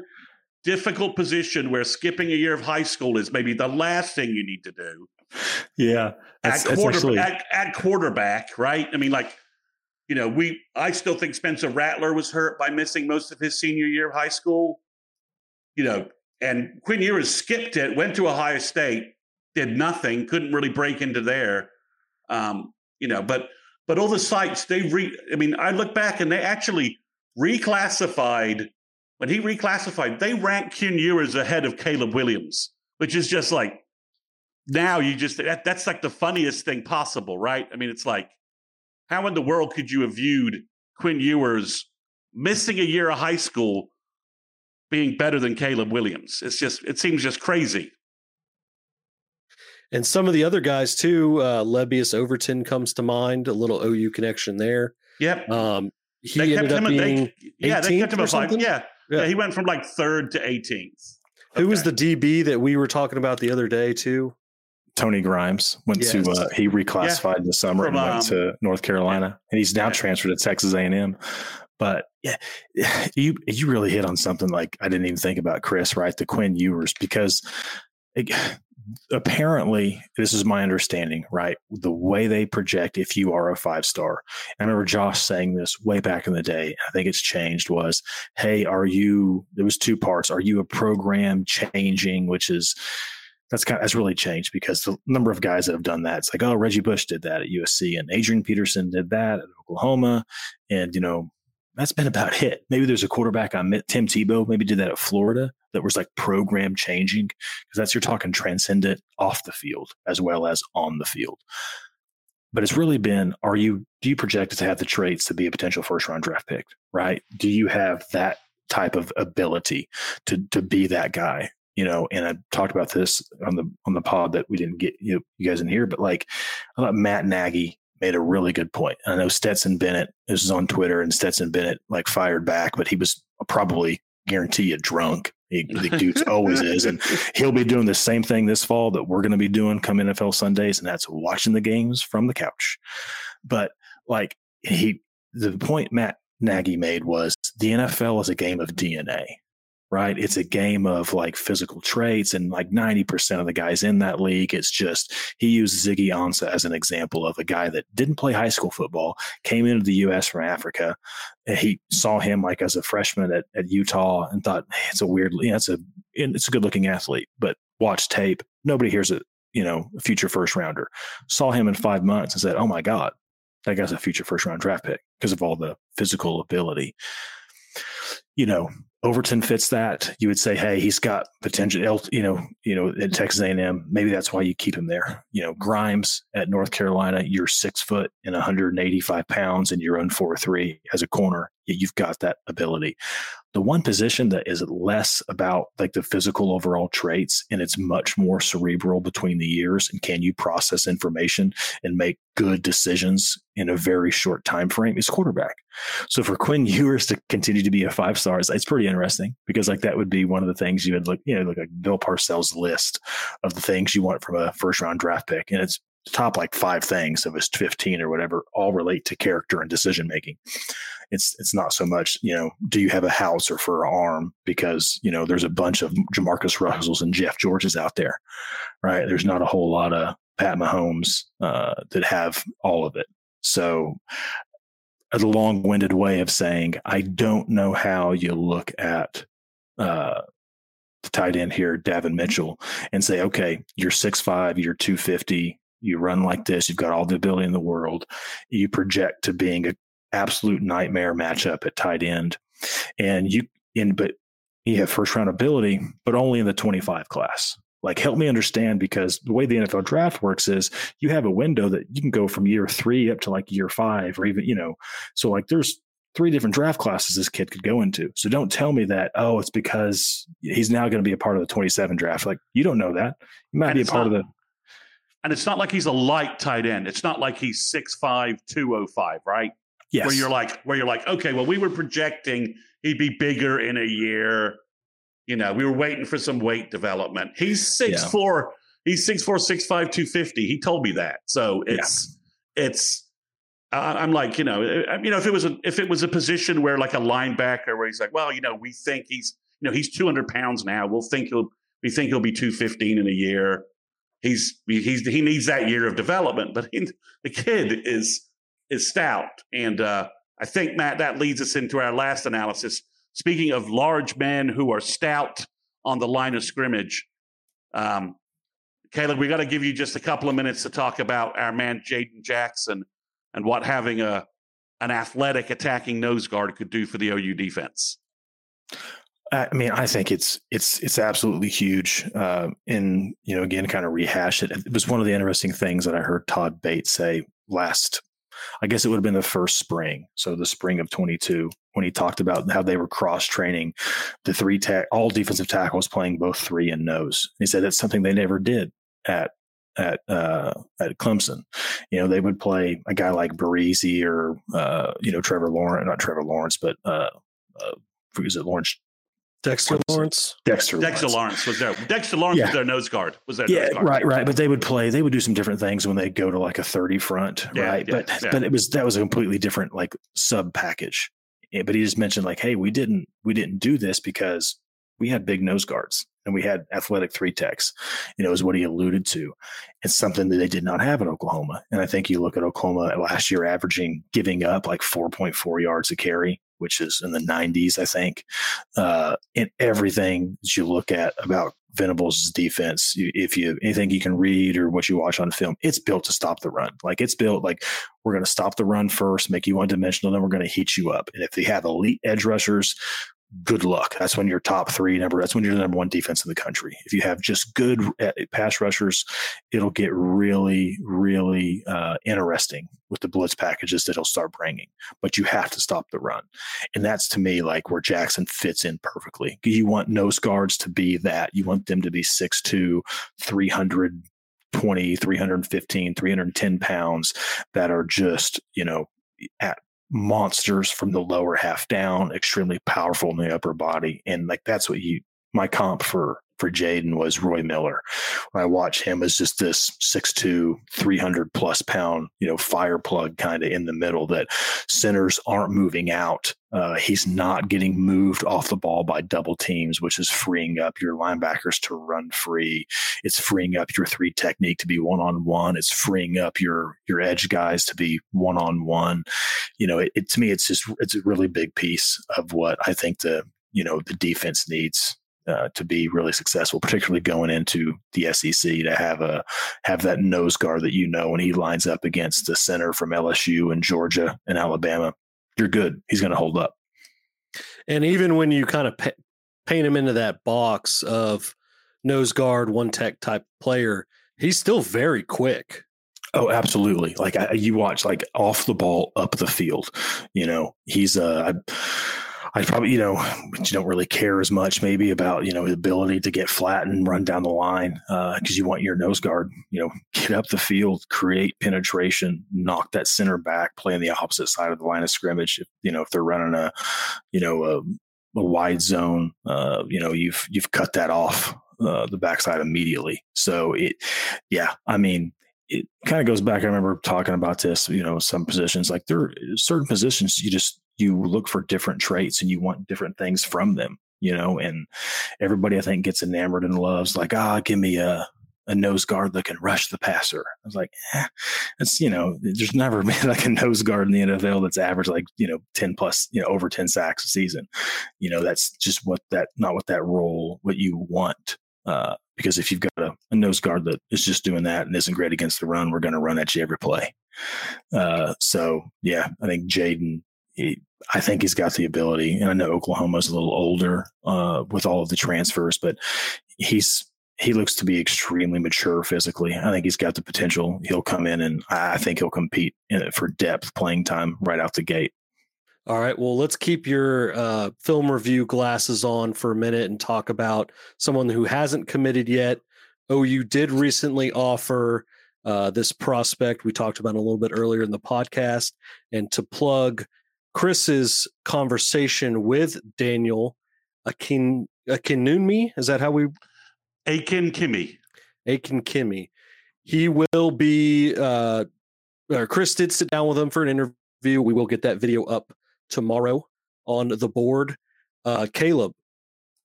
difficult position where skipping a year of high school is maybe the last thing you need to do. Yeah. At, quarter, actually... at, at quarterback, right? I mean, like, you know, we I still think Spencer Rattler was hurt by missing most of his senior year of high school. You know, and Quinn Ewers skipped it, went to Ohio State, did nothing, couldn't really break into there. Um, you know, but but all the sites they re I mean, I look back and they actually reclassified when he reclassified, they ranked Quinn Ewers ahead of Caleb Williams, which is just like now you just that, that's like the funniest thing possible, right? I mean, it's like how in the world could you have viewed Quinn Ewers missing a year of high school being better than Caleb Williams? It's just it seems just crazy. And some of the other guys too, uh, Lebbeus Overton comes to mind, a little OU connection there. Yep. Um, he they ended up being they, yeah, they kept him five. Yeah, yeah, yeah, he went from like third to 18th. Okay. Who was the DB that we were talking about the other day too? Tony Grimes went yes. to uh, he reclassified yeah. this summer From, and went um, to North Carolina, and he's now transferred to Texas A and M. But yeah, you you really hit on something like I didn't even think about Chris, right? The Quinn Ewers because it, apparently this is my understanding right the way they project if you are a five star i remember josh saying this way back in the day i think it's changed was hey are you there was two parts are you a program changing which is that's kind of, that's really changed because the number of guys that have done that it's like oh reggie bush did that at usc and adrian peterson did that at oklahoma and you know that's been about it. Maybe there's a quarterback on Tim Tebow, maybe did that at Florida that was like program changing because that's you're talking transcendent off the field as well as on the field. But it's really been are you do you project to have the traits to be a potential first round draft pick, right? Do you have that type of ability to to be that guy? You know, and I talked about this on the on the pod that we didn't get you, you guys in here, but like I thought Matt Nagy made a really good point. I know Stetson Bennett, this is on Twitter, and Stetson Bennett like fired back, but he was probably guarantee you drunk. He, the dude always is. And he'll be doing the same thing this fall that we're going to be doing come NFL Sundays, and that's watching the games from the couch. But like he, the point Matt Nagy made was the NFL is a game of DNA right? It's a game of like physical traits, and like 90% of the guys in that league, it's just he used Ziggy Ansah as an example of a guy that didn't play high school football, came into the US from Africa. He saw him like as a freshman at, at Utah and thought, hey, it's a weird, yeah, it's a it's a good looking athlete, but watch tape. Nobody hears it, you know, future first rounder. Saw him in five months and said, Oh my God, that guy's a future first round draft pick because of all the physical ability. You know, Overton fits that. You would say, hey, he's got potential. You know, you know, at Texas A&M, maybe that's why you keep him there. You know, Grimes at North Carolina, you're six foot and 185 pounds, and you're on four three as a corner. You've got that ability. The one position that is less about like the physical overall traits and it's much more cerebral between the years and can you process information and make good decisions in a very short time frame is quarterback. So for Quinn Ewers to continue to be a five star, it's, it's pretty interesting because like that would be one of the things you would look, you know, look like Bill Parcells list of the things you want from a first round draft pick. And it's top like five things of his 15 or whatever all relate to character and decision making it's it's not so much you know do you have a house or for an arm because you know there's a bunch of Jamarcus Russells and Jeff Georges out there, right? There's not a whole lot of Pat Mahomes uh, that have all of it. So a long-winded way of saying I don't know how you look at uh, the tight end here, Davon Mitchell, and say, okay, you're six five, you're two fifty, you run like this, you've got all the ability in the world, you project to being an absolute nightmare matchup at tight end. And you in but you have first round ability, but only in the 25 class. Like help me understand because the way the NFL draft works is you have a window that you can go from year three up to like year five or even, you know, so like there's three different draft classes this kid could go into. So don't tell me that, oh, it's because he's now going to be a part of the 27 draft. Like you don't know that. You might and be a part not, of the and it's not like he's a light tight end. It's not like he's 6'5, 205, right? Yes. Where you're like, where you're like, okay, well, we were projecting he'd be bigger in a year. You know, we were waiting for some weight development. He's six yeah. four. He's six four, six five, two fifty. He told me that. So it's yeah. it's I, am like, you know, you know, if it was a if it was a position where like a linebacker where he's like, well, you know, we think he's you know he's 200 pounds now. We'll think he'll we think he'll be 215 in a year. He's he's he needs that year of development, but he, the kid is is stout, and uh, I think Matt that leads us into our last analysis. Speaking of large men who are stout on the line of scrimmage, um, Caleb, we got to give you just a couple of minutes to talk about our man Jayden Jackson and what having a an athletic attacking nose guard could do for the OU defense. I mean, I think it's it's it's absolutely huge. Uh, and you know, again, kind of rehash it. It was one of the interesting things that I heard Todd Bates say last. I guess it would have been the first spring, so the spring of 22, when he talked about how they were cross training the three ta- all defensive tackles playing both three and nose. He said that's something they never did at at uh, at Clemson. You know, they would play a guy like Bresee or uh, you know Trevor Lawrence, not Trevor Lawrence, but uh, uh, is it Lawrence Dexter Lawrence. Dexter. Dexter Lawrence, Lawrence was there. Dexter Lawrence yeah. was their nose guard. Was there? Yeah, right, right. But they would play. They would do some different things when they go to like a thirty front, yeah, right? Yeah, but but it was that was a completely different like sub package. Eh, but he just mentioned like, hey, we didn't we didn't do this because we had big nose guards and we had athletic three techs, you know, is what he alluded to. It's something that they did not have in Oklahoma. And I think you look at Oklahoma last year averaging giving up like 4.4 yards a carry, which is in the 90s, I think. Uh, and everything that you look at about Venables' defense, if you anything you can read or what you watch on film, it's built to stop the run. Like it's built like we're going to stop the run first, make you one dimensional, then we're going to heat you up. And if they have elite edge rushers good luck. That's when you're top three number. That's when you're the number one defense in the country. If you have just good uh, pass rushers, it'll get really, really uh, interesting with the blitz packages that he'll start bringing. But you have to stop the run, and that's to me like where Jackson fits in perfectly. You want nose guards to be that. You want them to be 6'2", 300 20, 315, 310 pounds that are just, you know, at monsters from the lower half down, extremely powerful in the upper body. And like that's what you my comp for for Jayden was Roy Miller. I watch him as just this 6'2, 300 plus pound, you know, fire plug kind of in the middle that centers aren't moving out. Uh, he's not getting moved off the ball by double teams, which is freeing up your linebackers to run free. It's freeing up your three technique to be one on one. It's freeing up your your edge guys to be one on one. You know, it, it to me, it's just it's a really big piece of what I think the you know the defense needs uh, to be really successful, particularly going into the SEC to have a have that nose guard that you know when he lines up against the center from LSU and Georgia and Alabama, you're good. He's going to hold up. And even when you kind of pa- paint him into that box of nose guard, one tech type player, he's still very quick. Oh, absolutely. Like I, you watch like off the ball, up the field. You know, he's uh, I, I probably, you know, you don't really care as much maybe about, you know, the ability to get flat and run down the line because uh, you want your nose guard, you know, get up the field, create penetration, knock that center back, play on the opposite side of the line of scrimmage. If, you know, if they're running a, you know, a, a wide zone, uh, you know, you've, you've cut that off uh, the backside immediately. So it, yeah, I mean, it kind of goes back. I remember talking about this, you know, some positions like there are certain positions you just you look for different traits and you want different things from them, you know, and everybody I think gets enamored and loves like, ah, give me a, a nose guard that can rush the passer. I was like, eh, it's, you know, there's never been like a nose guard in the NFL that's averaged like, you know, 10 plus, you know, over 10 sacks a season. You know, that's just what that, not what that role, what you want. Uh, because if you've got a, a, nose guard that is just doing that and isn't great against the run, we're going to run at you every play. Uh, so yeah, I think Jayden I think he's got the ability. And I know Oklahoma's a little older uh, with all of the transfers, but he's he looks to be extremely mature physically. I think he's got the potential. He'll come in and I think he'll compete for depth playing time right out the gate. All right. Well, let's keep your uh, film review glasses on for a minute and talk about someone who hasn't committed yet. OU did recently offer uh, this prospect we talked about a little bit earlier in the podcast. And to plug Chris's conversation with Daniel Akin Akinunmi. Is that how we? Akin Kimmy. Akin Kimmy. He will be uh, uh, Chris did sit down with him for an interview. We will get that video up tomorrow on the board. Uh, Caleb,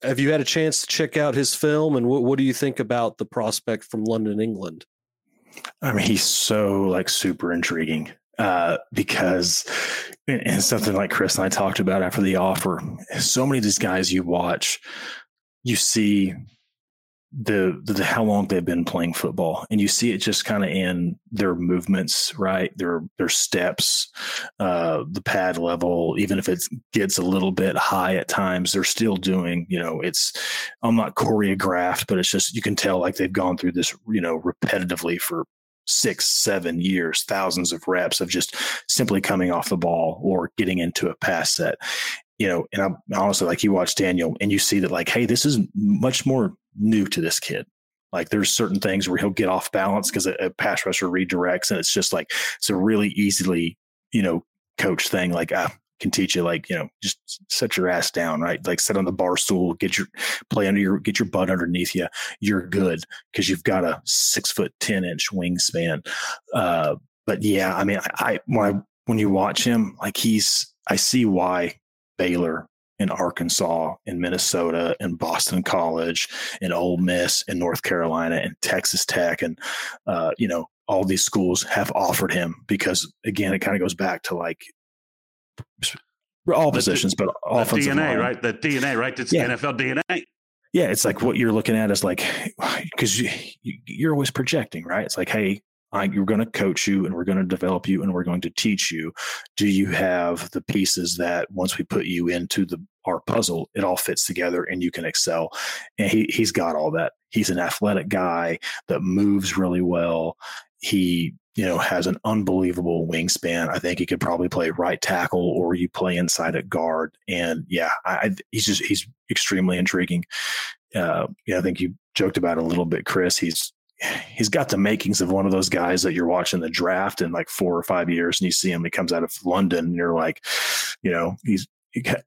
have you had a chance to check out his film, and what, what do you think about the prospect from London, England? I mean, he's so like super intriguing uh, because, and something like Chris and I talked about after the offer, so many of these guys you watch, you see the, the, how long they've been playing football and you see it just kind of in their movements right? Their their steps uh the pad level even if it gets a little bit high at times they're still doing you know it's i'm not choreographed but it's just you can tell like they've gone through this you know repetitively for six, seven years, thousands of reps of just simply coming off the ball or getting into a pass set. You know, and I'm honestly like you watch Daniel and you see that like, hey, this is much more new to this kid. Like there's certain things where he'll get off balance because a, a pass rusher redirects, and it's just like it's a really easily, you know, coach thing. Like, ah, can teach you like you know just set your ass down right? Like sit on the bar stool get your play under your get your butt underneath you you're good because you've got a six foot ten inch wingspan. Uh, but yeah i mean I, when i when you watch him like he's i see why baylor in Arkansas, in Minnesota, in Boston College, in Ole Miss, in North Carolina, and Texas Tech, and uh, you know all these schools have offered him because again, it kind of goes back to like all positions, but offensive DNA, line. right? The DNA, right? It's yeah. NFL DNA. Yeah, it's like what you're looking at is like because you, you're always projecting, right? It's like, hey, I, you're going to coach you, and we're going to develop you, and we're going to teach you. Do you have the pieces that once we put you into the our puzzle, it all fits together, and you can excel? And he he's got all that. He's an athletic guy that moves really well. He you know, has an unbelievable wingspan. I think he could probably play right tackle or you play inside at guard. And yeah, I, he's just, he's extremely intriguing. Uh, yeah, I think you joked about a little bit, Chris. He's, he's got the makings of one of those guys that you're watching the draft in like four or five years and you see him, he comes out of London and you're like, you know, he's,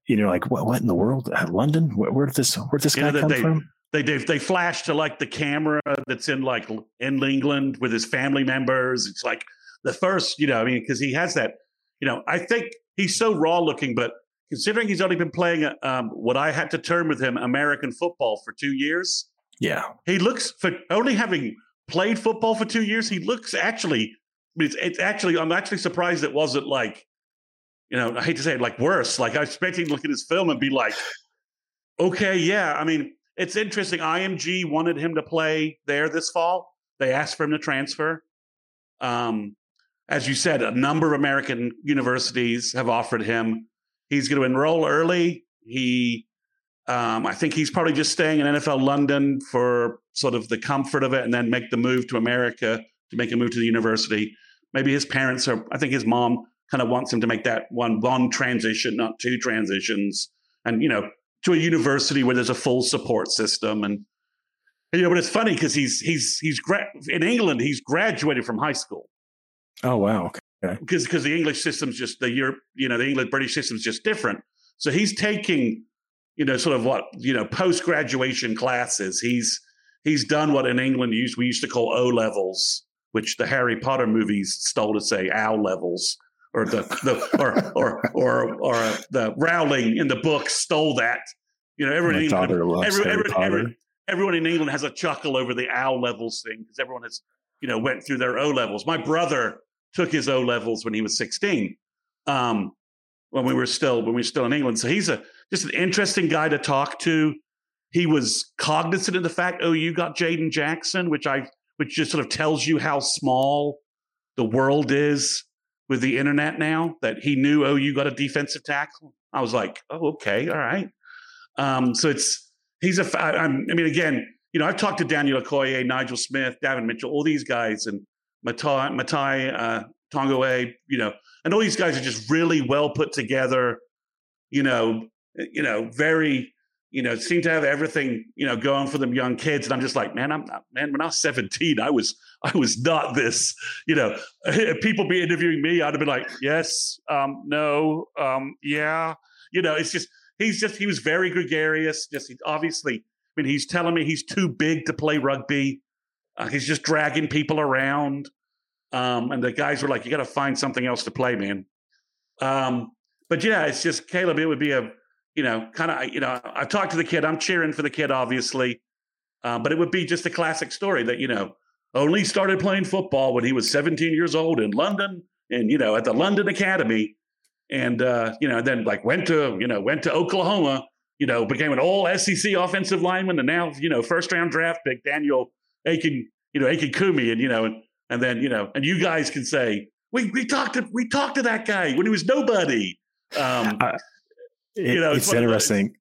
you know, like what, what in the world? London? Where, where did this, where did this guy come they, from? They they they flash to like the camera that's in like in England with his family members. It's like the first, you know, I mean, because he has that, you know, I think he's so raw looking, but considering he's only been playing um, what I had to term with him American football for two years. Yeah, he looks for only having played football for two years. He looks actually, it's, it's actually, I'm actually surprised it wasn't like, you know, I hate to say it, like worse. Like I was expecting to look at his film and be like, okay, yeah. I mean, it's interesting. IMG wanted him to play there this fall. They asked for him to transfer. Um, as you said, a number of American universities have offered him. He's going to enroll early. He, um, I think he's probably just staying in NFL London for sort of the comfort of it, and then make the move to America to make a move to the university. Maybe his parents are. I think his mom kind of wants him to make that one one transition, not two transitions. And you know, to a university where there's a full support system. And you know but it's funny because he's he's he's gra- in england he's graduated from high school. Oh wow. Okay. Because because the english system's just the europe you know the english british system's just different. So he's taking you know sort of what you know post graduation classes. He's he's done what in england used we used to call o levels which the harry potter movies stole to say ow levels or the, the or, or or or the Rowling in the book stole that. You know, everyone in England, every, every, every, everyone in England has a chuckle over the owl levels thing because everyone has, you know, went through their O levels. My brother took his O levels when he was 16, um, when we were still when we were still in England. So he's a just an interesting guy to talk to. He was cognizant of the fact, oh, you got Jayden Jackson, which I which just sort of tells you how small the world is with the internet now that he knew, oh, you got a defensive tackle. I was like, oh, okay, all right. Um, so it's he's a. I, I mean, again, you know, I've talked to Daniel Okoye, Nigel Smith, Davon Mitchell, all these guys, and Matai, Matai uh, Tongoe, you know, and all these guys are just really well put together. You know, you know, very you know, seem to have everything, you know, going for them young kids. And I'm just like, man, I'm not, man, when I was 17, I was, I was not this, you know, people be interviewing me. I'd have been like, yes, um, no, um, yeah, you know, it's just, he's just, he was very gregarious. Just, obviously, I mean, he's telling me he's too big to play rugby. Uh, he's just dragging people around. Um, and the guys were like, "You got to find something else to play, man." Um, but yeah, it's just Caleb. It would be a, you know, kind of, you know, I talked to the kid. I'm cheering for the kid, obviously, uh, but it would be just a classic story that you know only started playing football when he was 17 years old in London, and you know, at the London Academy, and uh, you know, then like went to, you know, went to Oklahoma, you know, became an all SEC offensive lineman, and now you know, first round draft pick Daniel Aiken, you know, Aiken Kumi, and you know, and and then you know, and you guys can say we we talked to we talked to that guy when he was nobody. Um, uh, it, you know, it's, it's interesting.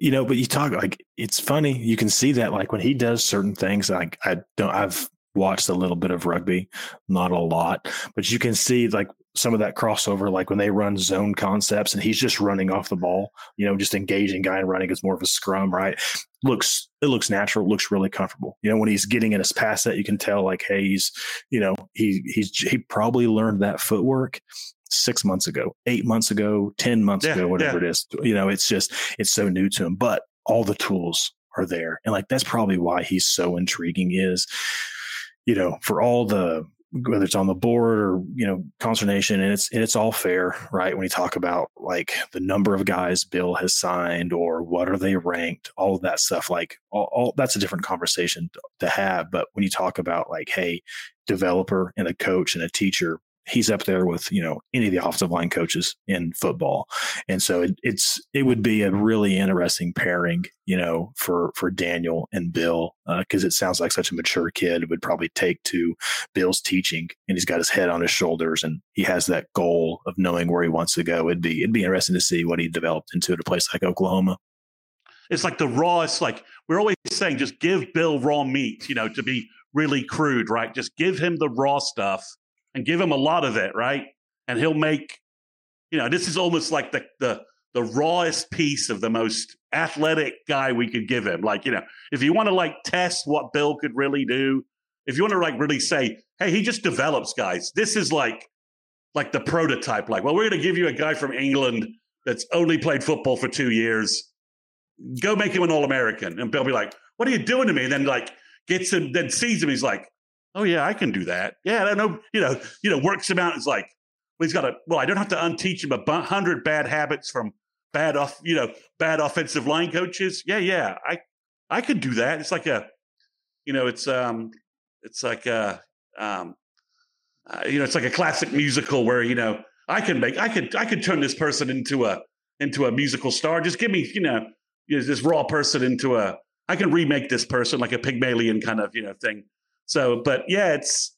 You know, but you talk like it's funny. You can see that like when he does certain things. Like I don't, I've watched a little bit of rugby, not a lot, but you can see like some of that crossover, like when they run zone concepts and he's just running off the ball, you know, just engaging guy and running is more of a scrum, right? Looks it looks natural, It looks really comfortable. You know, when he's getting in his pass set, you can tell like, hey, he's, you know, he he's he probably learned that footwork six months ago, eight months ago, ten months yeah, ago, whatever yeah. it is. You know, it's just it's so new to him, but all the tools are there, and like that's probably why he's so intriguing. Is you know, for all the whether it's on the board or you know consternation and it's and it's all fair right when you talk about like the number of guys bill has signed or what are they ranked all of that stuff like all, all that's a different conversation to have but when you talk about like hey developer and a coach and a teacher he's up there with you know any of the offensive line coaches in football. And so it, it's it would be a really interesting pairing you know for for daniel and bill because uh, it sounds like such a mature kid would probably take to bill's teaching and he's got his head on his shoulders and he has that goal of knowing where he wants to go. It'd be it'd be interesting to see what he developed into at a place like oklahoma. It's like the rawest like we're always saying just give bill raw meat you know to be really crude right? Just give him the raw stuff and give him a lot of it, right? And he'll make, you know, this is almost like the the the rawest piece of the most athletic guy we could give him. Like, you know, if you want to like test what Bill could really do, if you want to like really say, hey, he just develops guys. This is like like the prototype. Like, well, we're to give you a guy from England that's only played football for two years. Go make him an All American, and Bill be like, "What are you doing to me?" And then like gets him, then sees him. He's like, oh yeah, I can do that. Yeah, I know. You know, you know, works him out. It's like, well, he's got a. Well, I don't have to unteach him a hundred bad habits from bad off, you know, bad offensive line coaches. Yeah, yeah, I, I could do that. It's like a, you know, it's um, it's like a, um, uh, you know, it's like a classic musical where you know I can make, I could, I could turn this person into a into a musical star. Just give me, you know, this raw person into a. I can remake this person like a Pygmalion kind of you know thing. So, but yeah, it's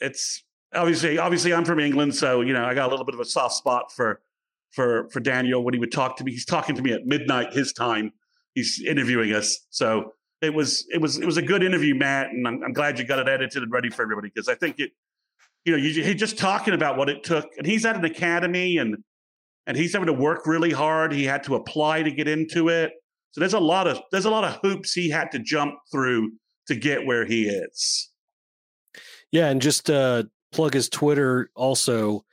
it's obviously obviously I'm from England, so you know I got a little bit of a soft spot for for for Daniel when he would talk to me. He's talking to me at midnight his time. He's interviewing us, so it was it was it was a good interview, Matt, and I'm, I'm glad you got it edited and ready for everybody because I think it, you know, you, he's just talking about what it took, and he's at an academy and and he's having to work really hard. He had to apply to get into it, so there's a lot of there's a lot of hoops he had to jump through to get where he is. Yeah, and just uh, plug his Twitter also.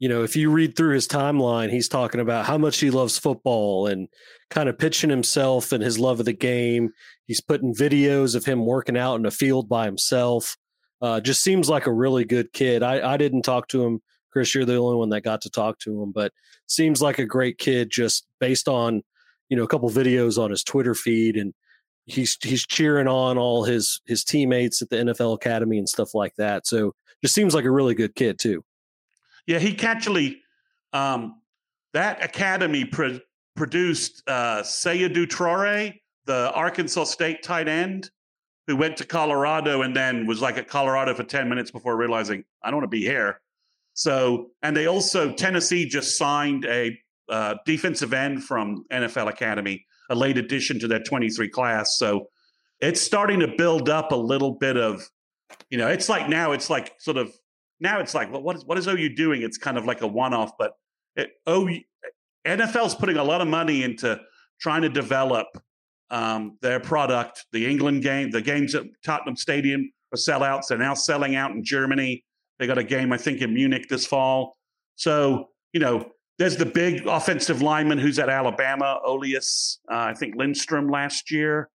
You know, if you read through his timeline, he's talking about how much he loves football and kind of pitching himself and his love of the game. He's putting videos of him working out in a field by himself. Uh, just seems like a really good kid. I, I didn't talk to him, Chris. You're the only one that got to talk to him, but seems like a great kid just based on you know a couple videos on his Twitter feed and he's he's cheering on all his his teammates at the NFL academy and stuff like that. So just seems like a really good kid too. Yeah, he actually um, that academy pro- produced uh, Seydou Traore, the Arkansas State tight end, who went to Colorado and then was like at Colorado for ten minutes before realizing I don't want to be here. So, and they also Tennessee just signed a uh, defensive end from NFL Academy a late addition to that 23 class. So it's starting to build up a little bit of, you know, it's like now it's like sort of now it's like, well, what is what is OU doing? It's kind of like a one off, but it, OU NFL's putting a lot of money into trying to develop um, their product. The England game, the games at Tottenham Stadium are sellouts. They're now selling out in Germany. They got a game, I think, in Munich this fall. So, you know, there's the big offensive lineman who's at Alabama, Olaus, uh, I think Lindstrom last year.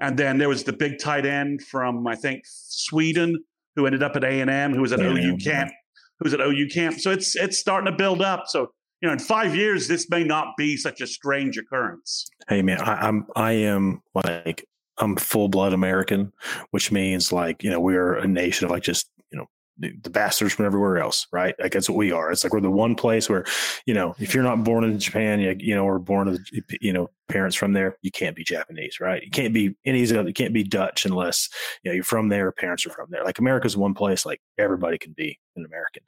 And then there was the big tight end from, I think, Sweden, who ended up at A and M, who was at A&M, OU camp, who was at OU camp. So it's it's starting to build up. So you know, in five years, this may not be such a strange occurrence. Hey man, I, I'm I am like I'm full blood American, which means like you know we're a nation of like just you know the bastards from everywhere else, right? Like that's what we are. It's like we're the one place where, you know, if you're not born in Japan, you, you know, or born to, you know, parents from there, you can't be Japanese, right? You can't be any, you can't be Dutch unless, you know, you're from there, parents are from there. Like America's one place, like everybody can be an American.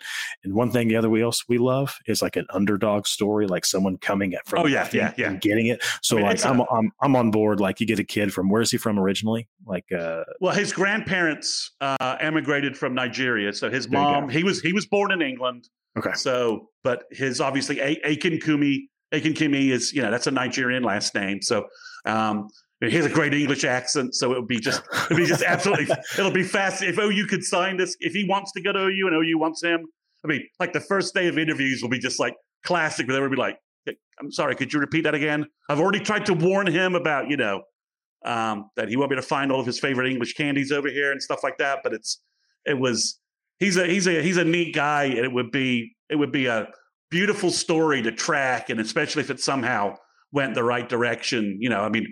And one thing the other we also we love is like an underdog story, like someone coming at from oh yeah yeah yeah getting it. So I mean, like I'm, a, I'm I'm on board. Like you get a kid from where is he from originally? Like uh, well, his grandparents uh, emigrated from Nigeria. So his mom he was he was born in England. Okay. So, but his obviously a- Akin Kumi Akin Kimi is you know that's a Nigerian last name. So um, he has a great English accent, so it would be just it'll be just absolutely it'll be fast. If OU could sign this, if he wants to go to OU and OU wants him, I mean, like the first day of interviews will be just like classic, where they would be like, "I'm sorry, could you repeat that again?" I've already tried to warn him about you know um, that he won't be able to find all of his favorite English candies over here and stuff like that. But it's it was he's a he's a he's a neat guy, and it would be it would be a beautiful story to track, and especially if it somehow went the right direction. You know, I mean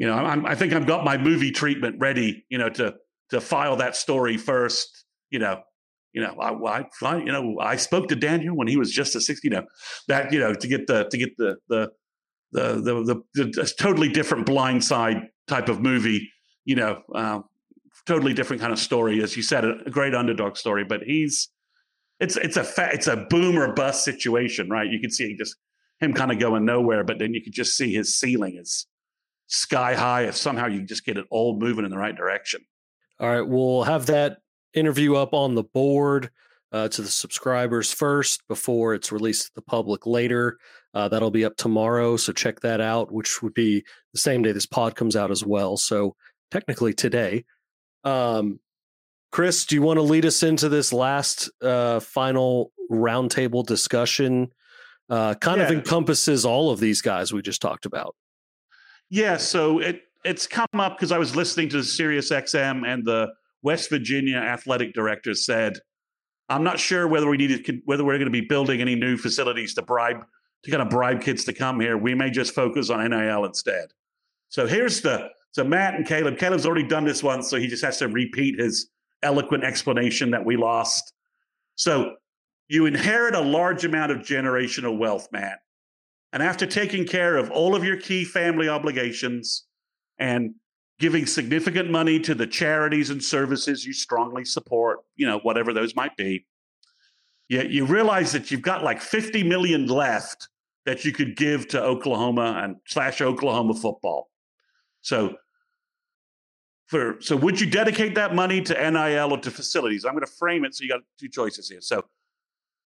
you know, I'm, I think I've got my movie treatment ready, you know, to to file that story first. You know, you know, I, I you know, I spoke to Daniel when he was just a six, you know, that you know, to get the to get the the the the, the, the totally different blind side type of movie, you know, uh, totally different kind of story, as you said, a, a great underdog story. But he's it's it's a fa- it's a boom or bust situation, right? You can see just him kind of going nowhere, but then you could just see his ceiling is sky high if somehow you just get it all moving in the right direction. All right, we'll have that interview up on the board uh, to the subscribers first before it's released to the public later. Uh, that'll be up tomorrow, so check that out, which would be the same day this pod comes out as well. So technically today. Um, Chris, do you want to lead us into this last uh, final roundtable discussion? Uh, kind yeah. of encompasses all of these guys we just talked about. Yeah, so it it's come up because I was listening to Sirius XM and the West Virginia athletic director said, "I'm not sure whether we need to, whether we're going to be building any new facilities to bribe to kind of bribe kids to come here. We may just focus on NIL instead." So here's the so Matt and Caleb. Caleb's already done this once, so he just has to repeat his eloquent explanation that we lost. So you inherit a large amount of generational wealth, Matt. And after taking care of all of your key family obligations and giving significant money to the charities and services you strongly support, you know, whatever those might be, you, you realize that you've got like 50 million left that you could give to Oklahoma and slash Oklahoma football. So for so would you dedicate that money to NIL or to facilities? I'm going to frame it so you got two choices here. So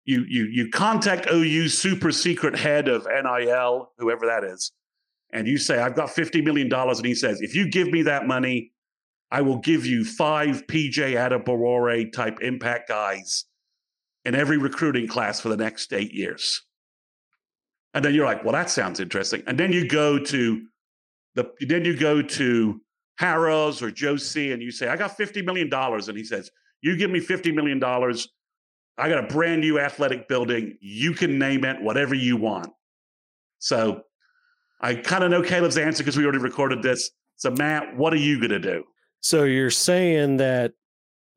you you you contact OU super secret head of NIL, whoever that is, and you say, I've got $50 million. And he says, if you give me that money, I will give you five PJ Adebawore type impact guys in every recruiting class for the next eight years. And then you're like, well, that sounds interesting. And then you go to the then you go to Harroz or Joe C and you say, I got $50 million. And he says, You give me $50 million, I got a brand new athletic building. You can name it whatever you want. So I kind of know Caleb's answer because we already recorded this. So, Matt, what are you going to do? So you're saying that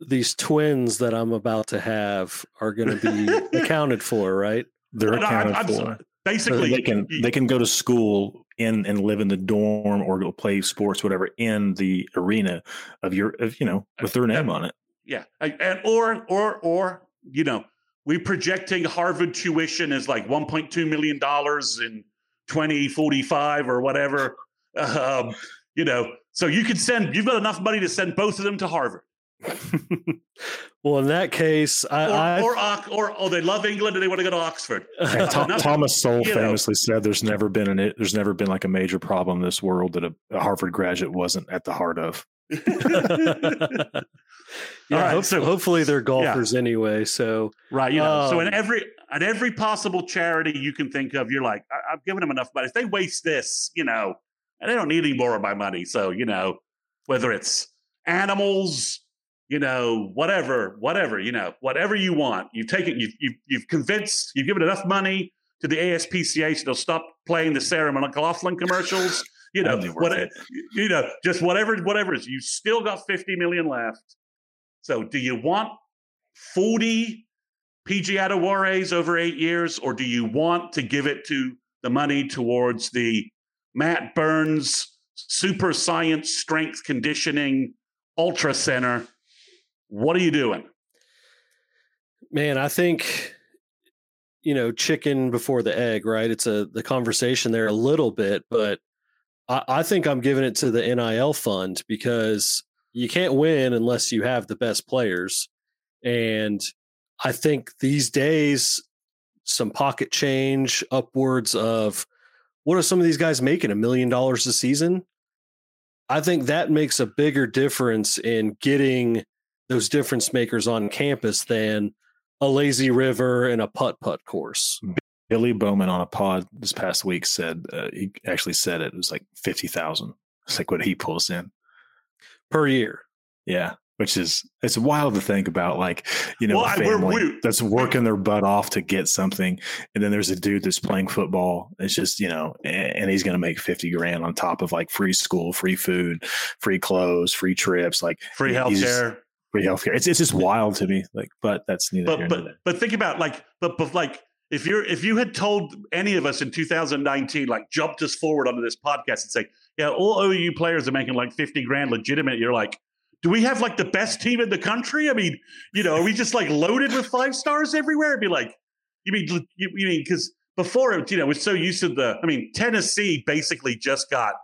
these twins that I'm about to have are going to be accounted for, right? They're no, accounted I'm, I'm, for. Basically, so they can they can go to school in and live in the dorm or go play sports, whatever, in the arena of your, of, you know, with their name on it. Yeah, and or or or you know, we're projecting Harvard tuition as like 1.2 million dollars in 2045 or whatever. Um, you know, so you can send. You've got enough money to send both of them to Harvard. well, in that case, I, or, or, or, oh, they love England and they want to go to Oxford. Tom, Thomas Sowell famously know. said, "There's never been an there's never been like a major problem in this world that a, a Harvard graduate wasn't at the heart of." yeah, right, so, hopefully they're golfers yeah. anyway. So right, you know, um, so in um, every at every possible charity you can think of, you're like, I- have given them enough money. If they waste this, you know, and they don't need any more of my money. So you know, whether it's animals, you know, whatever, whatever, you know, whatever you want. You've taken, you've, you've, you've convinced, you've given enough money to the ASPCA so they'll stop playing the Sarah McLachlan commercials. You know, what, you know, just whatever, whatever is. You still got 50 million left. So do you want 40 PJ Adebawores over eight years, or do you want to give it to the money towards the Matt Burns Super Science Strength Conditioning Ultra Center? What are you doing? Man, I think you know chicken before the egg, right? It's a the conversation there a little bit, but I, I think I'm giving it to the NIL fund because you can't win unless you have the best players. And I think these days, some pocket change upwards of what are some of these guys making? A million dollars a season? I think that makes a bigger difference in getting those difference makers on campus than a lazy river and a putt putt course. Billy Bowman on a pod this past week said uh, he actually said it, it was like fifty thousand. It's like what he pulls in per year. Yeah, which is it's wild to think about. Like you know, well, a family we're, we're, that's working their butt off to get something, and then there's a dude that's playing football. It's just you know, and, and he's going to make fifty grand on top of like free school, free food, free clothes, free trips, like free healthcare free healthcare. It's it's just wild to me. Like, but that's neither. But but but think about like but but like if you're if you had told any of us in 2019 like jumped us forward onto this podcast and say yeah all OU players are making like 50 grand legitimate you're like do we have like the best team in the country I mean you know are we just like loaded with five stars everywhere It'd be like you mean you, you mean because before it, you know we're so used to the I mean Tennessee basically just got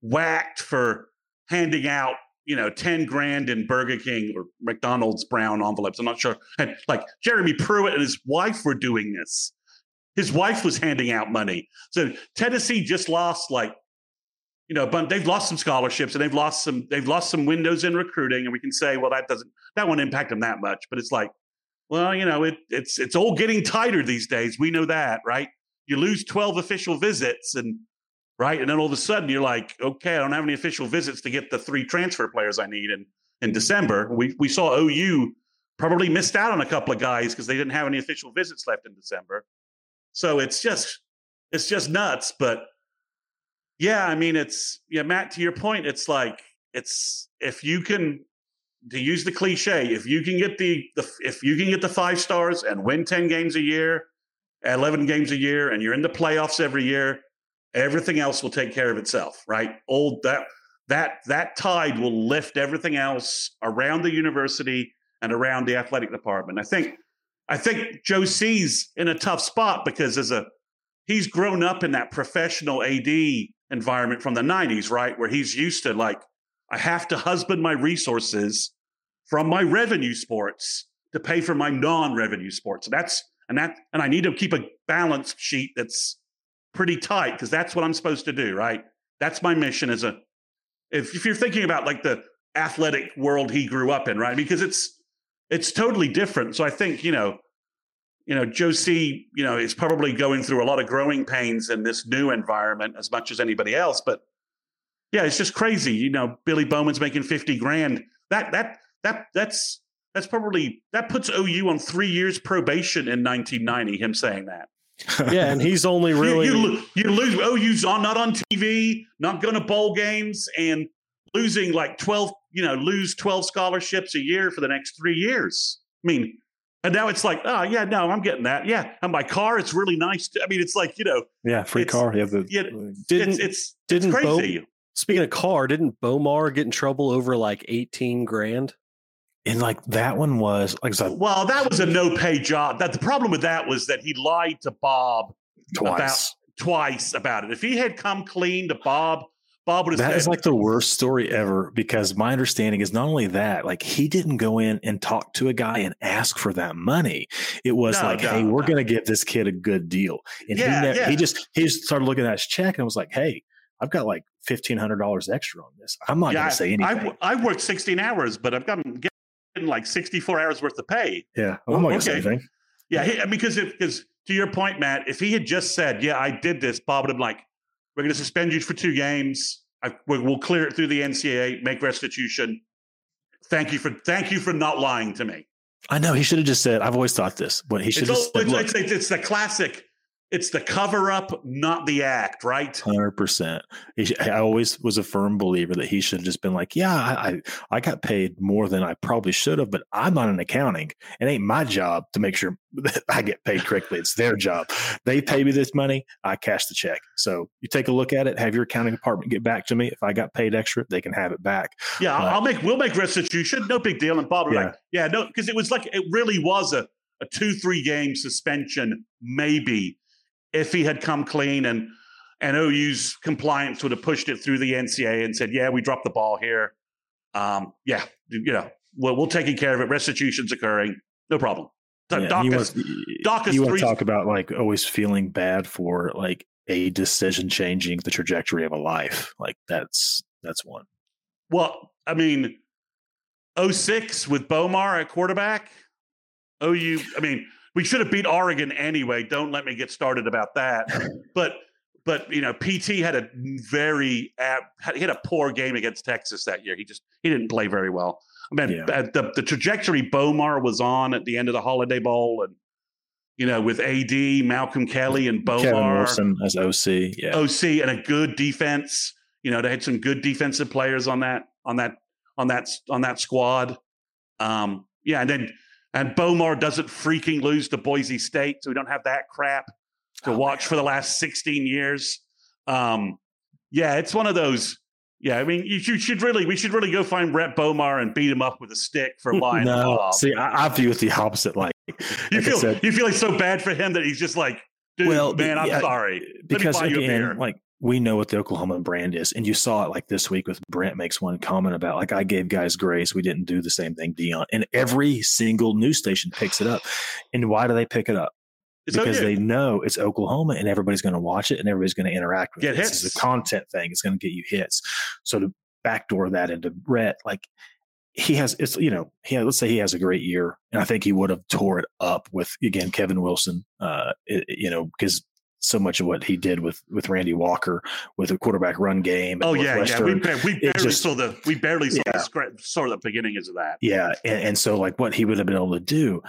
whacked for handing out you know, 10 grand in Burger King or McDonald's brown envelopes. I'm not sure. And like Jeremy Pruitt and his wife were doing this. His wife was handing out money. So Tennessee just lost like, you know, but they've lost some scholarships and they've lost some, they've lost some windows in recruiting. And we can say, well, that doesn't, that won't impact them that much. But it's like, well, you know, it, it's, it's all getting tighter these days. We know that, right? You lose 12 official visits and right? And then all of a sudden you're like, okay, I don't have any official visits to get the three transfer players I need in in December. We we saw OU probably missed out on a couple of guys because they didn't have any official visits left in December. So it's just it's just nuts. But yeah, I mean, it's yeah, Matt. To your point, it's like it's if you can to use the cliche, if you can get the, the if you can get the five stars and win ten games a year, eleven games a year, and you're in the playoffs every year, everything else will take care of itself, right? Old that that that tide will lift everything else around the university and around the athletic department. I think I think Joe C's in a tough spot because as a he's grown up in that professional AD environment from the 90s, right? Where he's used to like, I have to husband my resources from my revenue sports to pay for my non-revenue sports. And that's and that and I need to keep a balance sheet that's pretty tight because that's what I'm supposed to do, right? That's my mission as a if, if you're thinking about like the athletic world he grew up in, right? Because it's it's totally different. So I think, you know, you know, Joe C, you know, is probably going through a lot of growing pains in this new environment as much as anybody else. But yeah, it's just crazy. You know, Billy Bowman's making 50 grand. That that that that's that's probably that puts OU on three years probation in 1990, him saying that yeah, and he's only really you, you, you lose. You's on not on TV, not going to bowl games, and losing like twelve. You know, lose twelve scholarships a year for the next three years. I mean, and now it's like, oh yeah, no, I'm getting that. Yeah, and my car, it's really nice. I mean, it's like you know, yeah, free car. Yeah, the, yeah, didn't it's, it's didn't it's crazy. Bo, speaking of car, didn't Bomar get in trouble over like eighteen grand? And like that one was like so, well, that was a no pay job. That the problem with that was that he lied to Bob twice about twice about it. If he had come clean to Bob, Bob would have. That is like the worst story ever because my understanding is not only that, like he didn't go in and talk to a guy and ask for that money. It was no, like, no, hey, we're going to give this kid a good deal, and yeah, he yeah. he just he just started looking at his check and was like, hey, I've got like fifteen hundred dollars extra on this. I'm not yeah, going to say anything. I, I worked sixteen hours, but I've got like 64 hours worth of pay. Yeah. I'm not okay. anything. Yeah. He, because because to your point, Matt, if he had just said, yeah, I did this, Bob would have been like, we're going to suspend you for two games. I, we'll clear it through the NCAA, make restitution. thank you for thank you for not lying to me. I know he should have just said. I've always thought this, but he should have said, it's, it's, it's, the classic it's the cover up, not the act, right? Hundred percent. I always was a firm believer that he should have just been like, "Yeah, I I got paid more than I probably should have, but I'm not in accounting. It ain't my job to make sure that I get paid correctly. It's their job. They pay me this money, I cash the check. So you take a look at it. Have your accounting department get back to me. If I got paid extra, they can have it back. Yeah, but, I'll make. We'll make restitution. No big deal. And Bob, yeah. like, yeah, no, because it was like it really was a a two three game suspension, maybe if he had come clean and and OU's compliance would have pushed it through the NCAA and said, "Yeah, we dropped the ball here. Um, yeah, you know, we'll, we'll take care of it. Restitution's occurring, no problem." Yeah, Doc you is, want, you want to talk about like always feeling bad for like a decision changing the trajectory of a life. Like that's that's one. Well, I mean, 06 with Bomar at quarterback. OU, I mean, we should have beat Oregon anyway. Don't let me get started about that. but but you know, PT had a very he had a poor game against Texas that year. He just he didn't play very well. I mean, yeah. the the trajectory Bomar was on at the end of the Holiday Bowl, and you know, with AD, Malcolm Kelly, and Bomar, Kevin Wilson as OC, yeah, OC, and a good defense. You know, they had some good defensive players on that on that on that on that squad. Um, yeah, and then and Bomar doesn't freaking lose to Boise State, so we don't have that crap to oh, watch man. for the last 16 years. Um, yeah, it's one of those. Yeah, I mean, you, you, should really, we should really go find Rhett Bomar and beat him up with a stick for lying. no, see, I, I, view it the opposite. Like, you like feel, said, you feel like so bad for him that he's just like, dude, well, man, I'm yeah, sorry. because again, like we know what the Oklahoma brand is. And you saw it like this week with Brent makes one comment about like I gave guys grace. We didn't do the same thing, Dion. And every single news station picks it up. And why do they pick it up? It's because they know it's Oklahoma and everybody's going to watch it and everybody's going to interact with get it. Hits. This is a content thing. It's going to get you hits. So to backdoor that into Rhett, like he has it's you know he let's say he has a great year and i think he would have tore it up with again kevin wilson uh it, you know because so much of what he did with with Randy Walker with a quarterback run game. Oh yeah, yeah. We, we barely just, saw the we barely saw yeah. the saw the beginnings of that. Yeah, and, and so like what he would have been able to do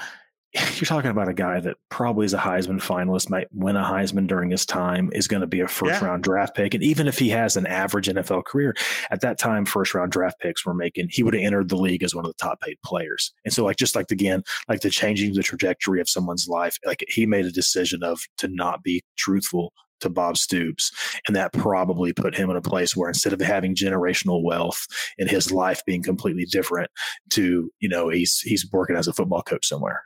you're talking about a guy that probably is a Heisman finalist, might win a Heisman during his time, is going to be a first yeah. round draft pick. And even if he has an average NFL career, at that time, first round draft picks were making, he would have entered the league as one of the top paid players. And so, like, just like again, like the changing the trajectory of someone's life, like he made a decision of to not be truthful to Bob Stoops. And that probably put him in a place where instead of having generational wealth in his life being completely different to, you know, he's he's working as a football coach somewhere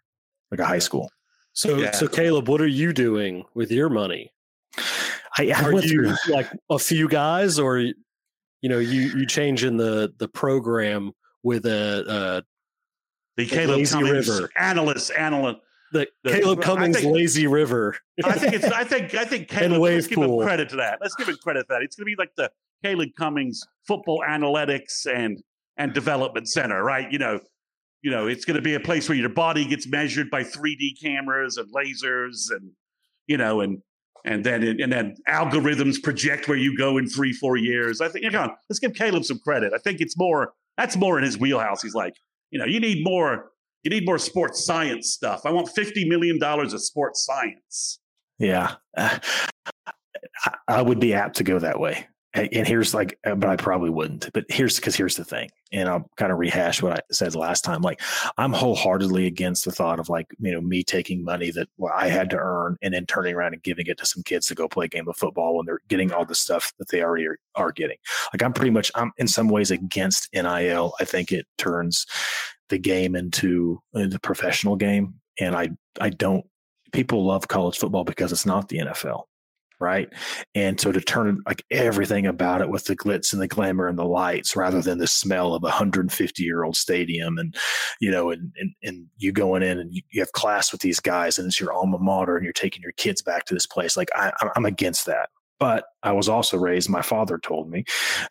like a high school. So, yeah. so Caleb, what are you doing with your money? I, I are you through. like a few guys, or you know, you you changing the the program with a, a the Caleb lazy Cummings river analyst analyst. The, the Caleb Cummings think, lazy river. I think it's. I think. I think Caleb. let's give him credit to that. Let's give him credit to that. It's going to be like the Caleb Cummings football analytics and and development center, right? You know, you know, it's going to be a place where your body gets measured by 3D cameras and lasers and, you know, and, and then, and then algorithms project where you go in three, four years. I think, you know, let's give Caleb some credit. I think it's more, that's more in his wheelhouse. He's like, you know, you need more, you need more sports science stuff. I want $50 million of sports science. Yeah. Uh, I would be apt to go that way and here's like uh, but i probably wouldn't but here's because here's the thing and i'll kind of rehash what i said last time like i'm wholeheartedly against the thought of like you know me taking money that i had to earn and then turning around and giving it to some kids to go play a game of football when they're getting all the stuff that they already are, are getting. Like i'm pretty much i'm in some ways against nil i think it turns the game into uh, the professional game and i i don't people love college football because it's not the nfl right? And so to turn like everything about it with the glitz and the glamour and the lights rather than the smell of a 150 year old stadium and, you know, and, and, and you going in and you, you, have class with these guys and it's your alma mater and you're taking your kids back to this place. Like I, I'm against that. But I was also raised. My father told me,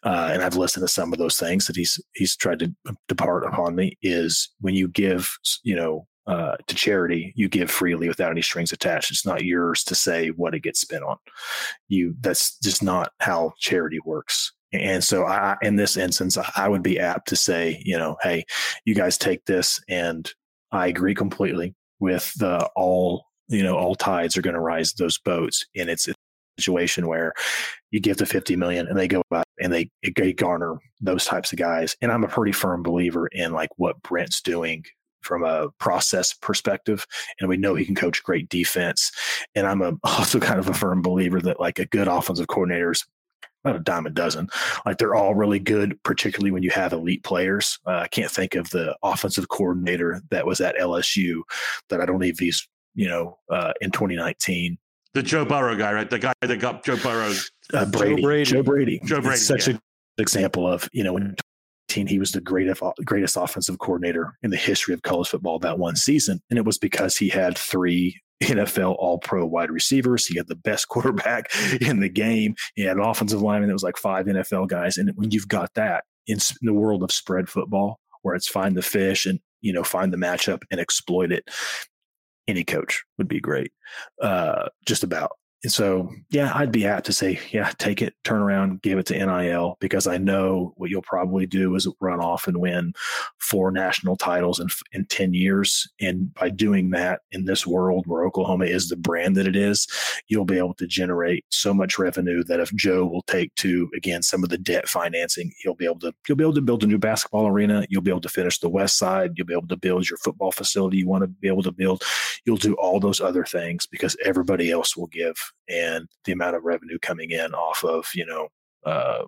uh, and I've listened to some of those things that he's he's tried to depart upon me. Is when you give, you know, uh, to charity, you give freely without any strings attached. It's not yours to say what it gets spent on. You that's just not how charity works. And so, I, in this instance, I would be apt to say, you know, hey, you guys take this, and I agree completely with the all, you know, all tides are going to rise those boats, and it's a situation where you give the 50 million and they go out and they, they garner those types of guys. And I'm a pretty firm believer in like what Brent's doing from a process perspective and we know he can coach great defense and i'm a, also kind of a firm believer that like a good offensive coordinator is about a dime a dozen. Like they're all really good, particularly when you have elite players. Uh, I can't think of the offensive coordinator that was at LSU that I don't even he's you know uh, in 2019. The Joe Burrow guy, right? The guy that got Joe Burrow. Uh, Brady. Joe Brady. Joe Brady. Joe Brady. It's such yeah. a example of you know when he was the greatest greatest offensive coordinator in the history of college football that one season, and it was because he had three NFL All Pro wide receivers. He had the best quarterback in the game. He had an offensive lineman that was like five NFL guys. And when you've got that in the world of spread football, where it's find the fish and you know find the matchup and exploit it, any coach would be great. Uh, just about. So, yeah, I'd be apt to say, yeah, take it, turn around, give it to NIL because I know what you'll probably do is run off and win four national titles in, in 10 years. And by doing that in this world where Oklahoma is the brand that it is, you'll be able to generate so much revenue that if Joe will take to, again, some of the debt financing, he'll be able to, you'll be able to build a new basketball arena. You'll be able to finish the West side. You'll be able to build your football facility you want to be able to build. You'll do all those other things because everybody else will give and the amount of revenue coming in off of you know uh,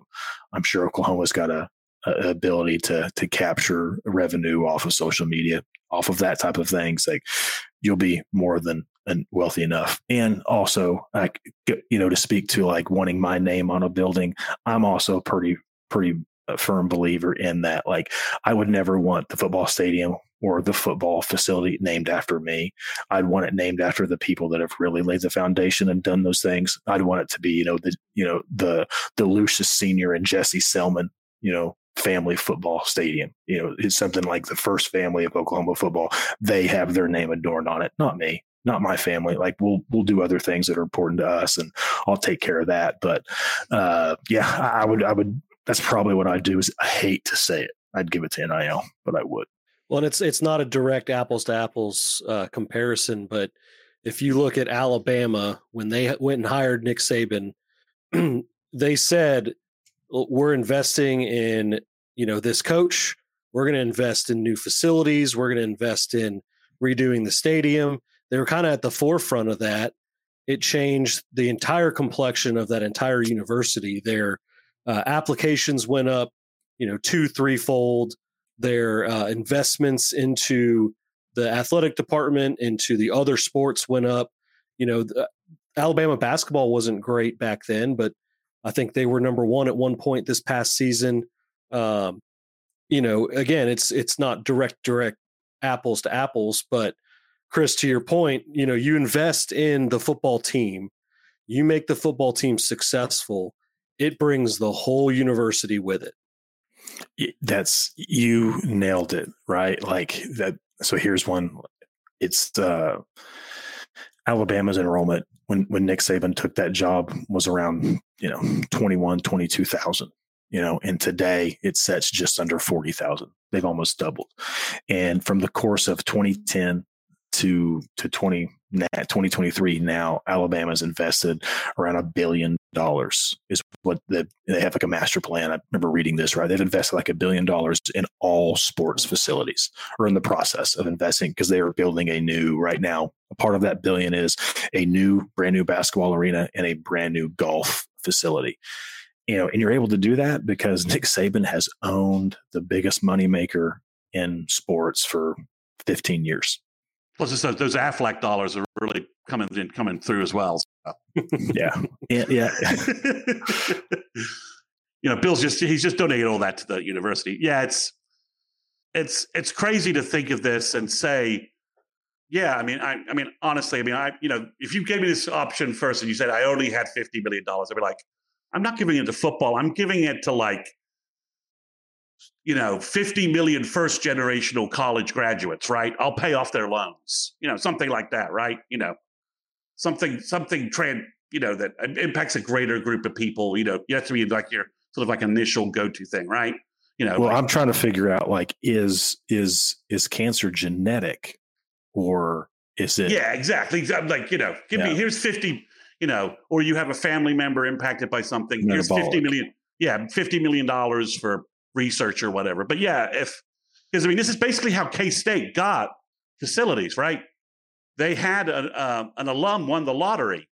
I'm sure Oklahoma's got a, a, ability to to capture revenue off of social media off of that type of things like you'll be more than wealthy enough. And also like you know to speak to like wanting my name on a building i'm also pretty pretty a firm believer in that like i would never want the football stadium or the football facility named after me. I'd want it named after the people that have really laid the foundation and done those things. I'd want it to be, you know, the you know the the Lucious Senior and Jesse Selmon, you know, family football stadium. You know, it's something like the first family of Oklahoma football. They have their name adorned on it, not me. Not my family. Like we'll we'll do other things that are important to us, and I'll take care of that. But uh, yeah, I, I would I would. That's probably what I'd do. Is I hate to say it. I'd give it to NIL, but I would. Well, and it's it's not a direct apples to apples uh, comparison, but if you look at Alabama when they went and hired Nick Saban, they said we're investing in you know this coach, we're going to invest in new facilities, we're going to invest in redoing the stadium. They were kind of at the forefront of that. It changed the entire complexion of that entire university. Their uh, applications went up, you know, two, threefold their uh, investments into the athletic department, into the other sports went up. You know, the, Alabama basketball wasn't great back then, but I think they were number one at one point this past season. Um, you know, again, it's it's not direct direct apples to apples, but Chris, to your point, you know, you invest in the football team, you make the football team successful, it brings the whole university with it. That's you nailed it, right? Like that. So here's one. It's uh, Alabama's enrollment when when Nick Saban took that job was around you know 21, 22,000 you know, and today it sets just under 40,000. They've almost doubled. And from the course of 2010 to to 20 2023 now alabama's invested around a billion dollars is what the, they have like a master plan. I remember reading this right? They've invested like a billion dollars in all sports facilities or in the process of investing because they are building a new right now a part of that billion is a new brand new basketball arena and a brand new golf facility. You know and you're able to do that because nick saban has owned the biggest moneymaker in sports for 15 years Plus, those, uh, those Aflac dollars are really coming in, coming through as well. So. yeah, yeah, yeah. you know, Bill's just he's just donated all that to the university. Yeah, it's it's it's crazy to think of this and say, yeah. I mean, I, I mean, honestly, I mean, I you know, if you gave me this option first and you said I only had fifty million dollars, I'd be like, I'm not giving it to football. I'm giving it to like you know 50 million first generational college graduates right i'll pay off their loans you know something like that right you know something something trend you know that impacts a greater group of people you know you have to be like your sort of like initial go-to thing, right? You know. Well, like, I'm trying to figure out like is is is cancer genetic or is it? Yeah, exactly. I'm like you know, give yeah. me here's fifty. You know, or you have a family member impacted by something. Metabolic. Here's fifty million. Yeah, fifty million dollars for research or whatever. But yeah, if because I mean, this is basically how K State got facilities, right? They had a, uh, an alum won the lottery,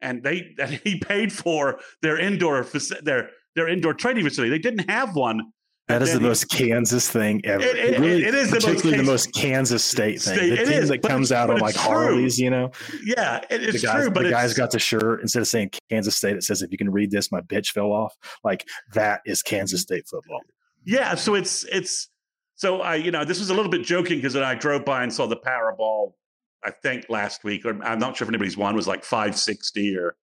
and they and he paid for their indoor their their indoor training facility. They didn't have one. That is the he, most Kansas thing ever. It, it, really, it is particularly the most, the most Kansas State thing. State, the team is, that comes out on like true. Harleys, you know. Yeah, it, it's the guys, true. But the guys got the shirt instead of saying Kansas State, it says, "If you can read this, my bitch fell off." Like that is Kansas State football. Yeah, so it's it's so I you know this was a little bit joking because then I drove by and saw the Powerball. I think last week, or I'm not sure if anybody's won was like 560 or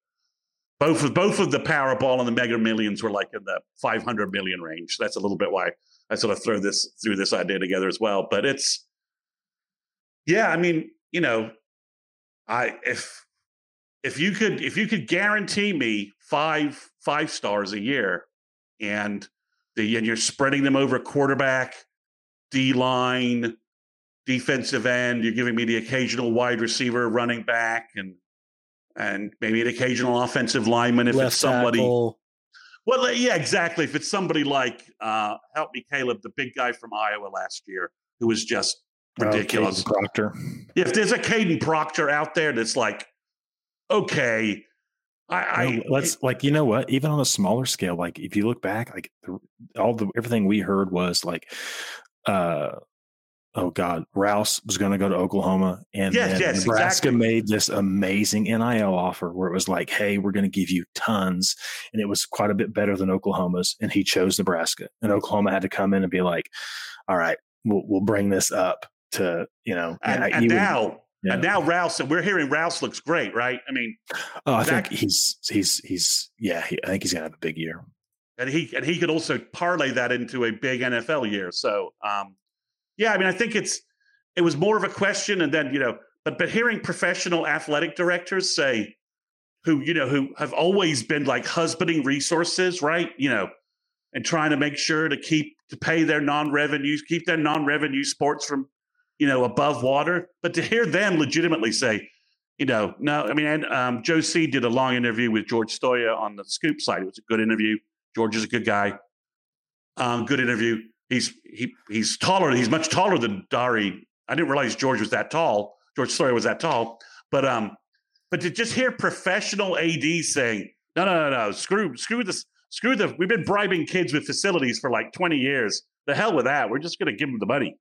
both of both of the Powerball and the Mega Millions were like in the 500 million range. That's a little bit why I sort of throw this threw this idea together as well. But it's yeah, I mean, you know, I if if you could if you could guarantee me five five stars a year and the and you're spreading them over quarterback, D line, defensive end, you're giving me the occasional wide receiver, running back, and and maybe an occasional offensive lineman if Left it's somebody. Tackle. Well, yeah, exactly. If it's somebody like, uh, help me, Caleb, the big guy from Iowa last year, who was just oh, ridiculous. Oh, Proctor. If there's a Kadyn Proctor out there that's like, okay, I, I let's it, like you know what? Even on a smaller scale, like if you look back, like all the everything we heard was like, uh, oh god, Rouse was going to go to Oklahoma, and yes, yes, Nebraska exactly. made this amazing NIL offer where it was like, hey, we're going to give you tons, and it was quite a bit better than Oklahoma's, and he chose Nebraska, and Oklahoma had to come in and be like, all right, we'll we'll bring this up to you know, and, and, and now. Yeah. And now Rouse, and we're hearing Rouse looks great, right? I mean, oh, I that, think he's he's he's yeah, he, I think he's gonna have a big year, and he and he could also parlay that into a big NFL year. So, um, yeah, I mean, I think it's it was more of a question, and then you know, but but hearing professional athletic directors say, who you know, who have always been like husbanding resources, right? You know, and trying to make sure to keep to pay their non-revenues, keep their non-revenue sports from you know above water. But to hear them legitimately say, you know, no, I mean, and um, Joe C did a long interview with George Stoia on the Scoop site. It was a good interview. George is a good guy. Um, good interview he's he he's taller. He's much taller than Dari. I didn't realize George was that tall. George Stoia was that tall. But um, but to just hear professional AD saying, no, no, no, no, screw, screw this, screw the. We've been bribing kids with facilities for like twenty years. The hell with that. We're just going to give them the money.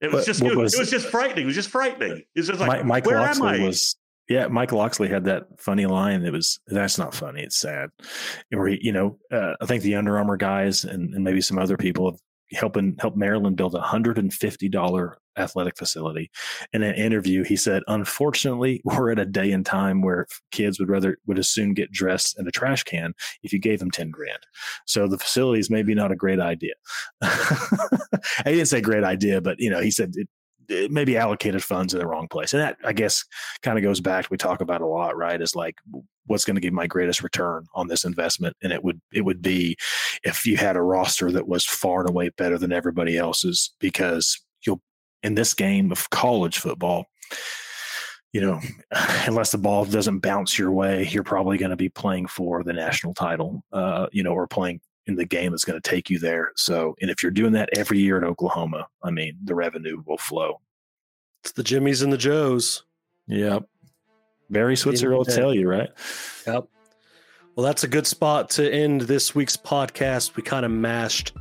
It was but, just it, was, it was just frightening. It was just frightening. It was just like, Mike, where Locksley am I? Was yeah, Mike Locksley had that funny line that was that's not funny. It's sad. Where he, you know, uh, I think the Under Armour guys and, and maybe some other people have helping help Maryland build a hundred and fifty dollar athletic facility. In an interview, he said, "Unfortunately, we're at a day and time where kids would rather would as soon get dressed in a trash can if you gave them ten grand. So the facility is maybe not a great idea." he didn't say great idea, but you know, he said it, maybe allocated funds in the wrong place. And that, I guess, kind of goes back. We talk about a lot, right? Is like, what's going to give my greatest return on this investment? And it would, it would be if you had a roster that was far and away better than everybody else's, because you'll, in this game of college football, you know, unless the ball doesn't bounce your way, you're probably going to be playing for the national title, uh, you know, or playing in the game that's going to take you there. So, and if you're doing that every year in Oklahoma, I mean, the revenue will flow. It's the Jimmies and the Joes. Yep. Barry Switzer will tell you, right? Yep. Well, that's a good spot to end this week's podcast. We kind of mashed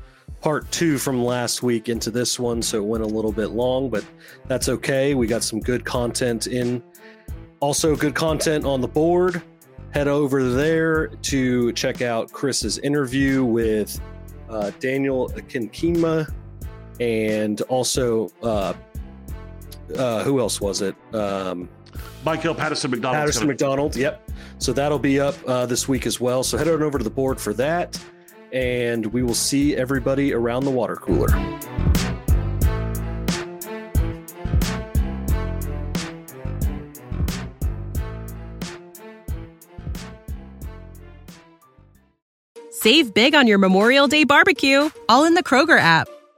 part two from last week into this one, so it went a little bit long, but that's okay. We got some good content in. Also, good content on the board head over there to check out Chris's interview with uh, Daniel Akinkima and also uh, uh, who else was it? Um, Michael Patterson McDonald. Patterson McDonald. Yep. So that'll be up uh, this week as well. So head on over to the board for that, and we will see everybody around the water cooler. Save big on your Memorial Day barbecue, all in the Kroger app.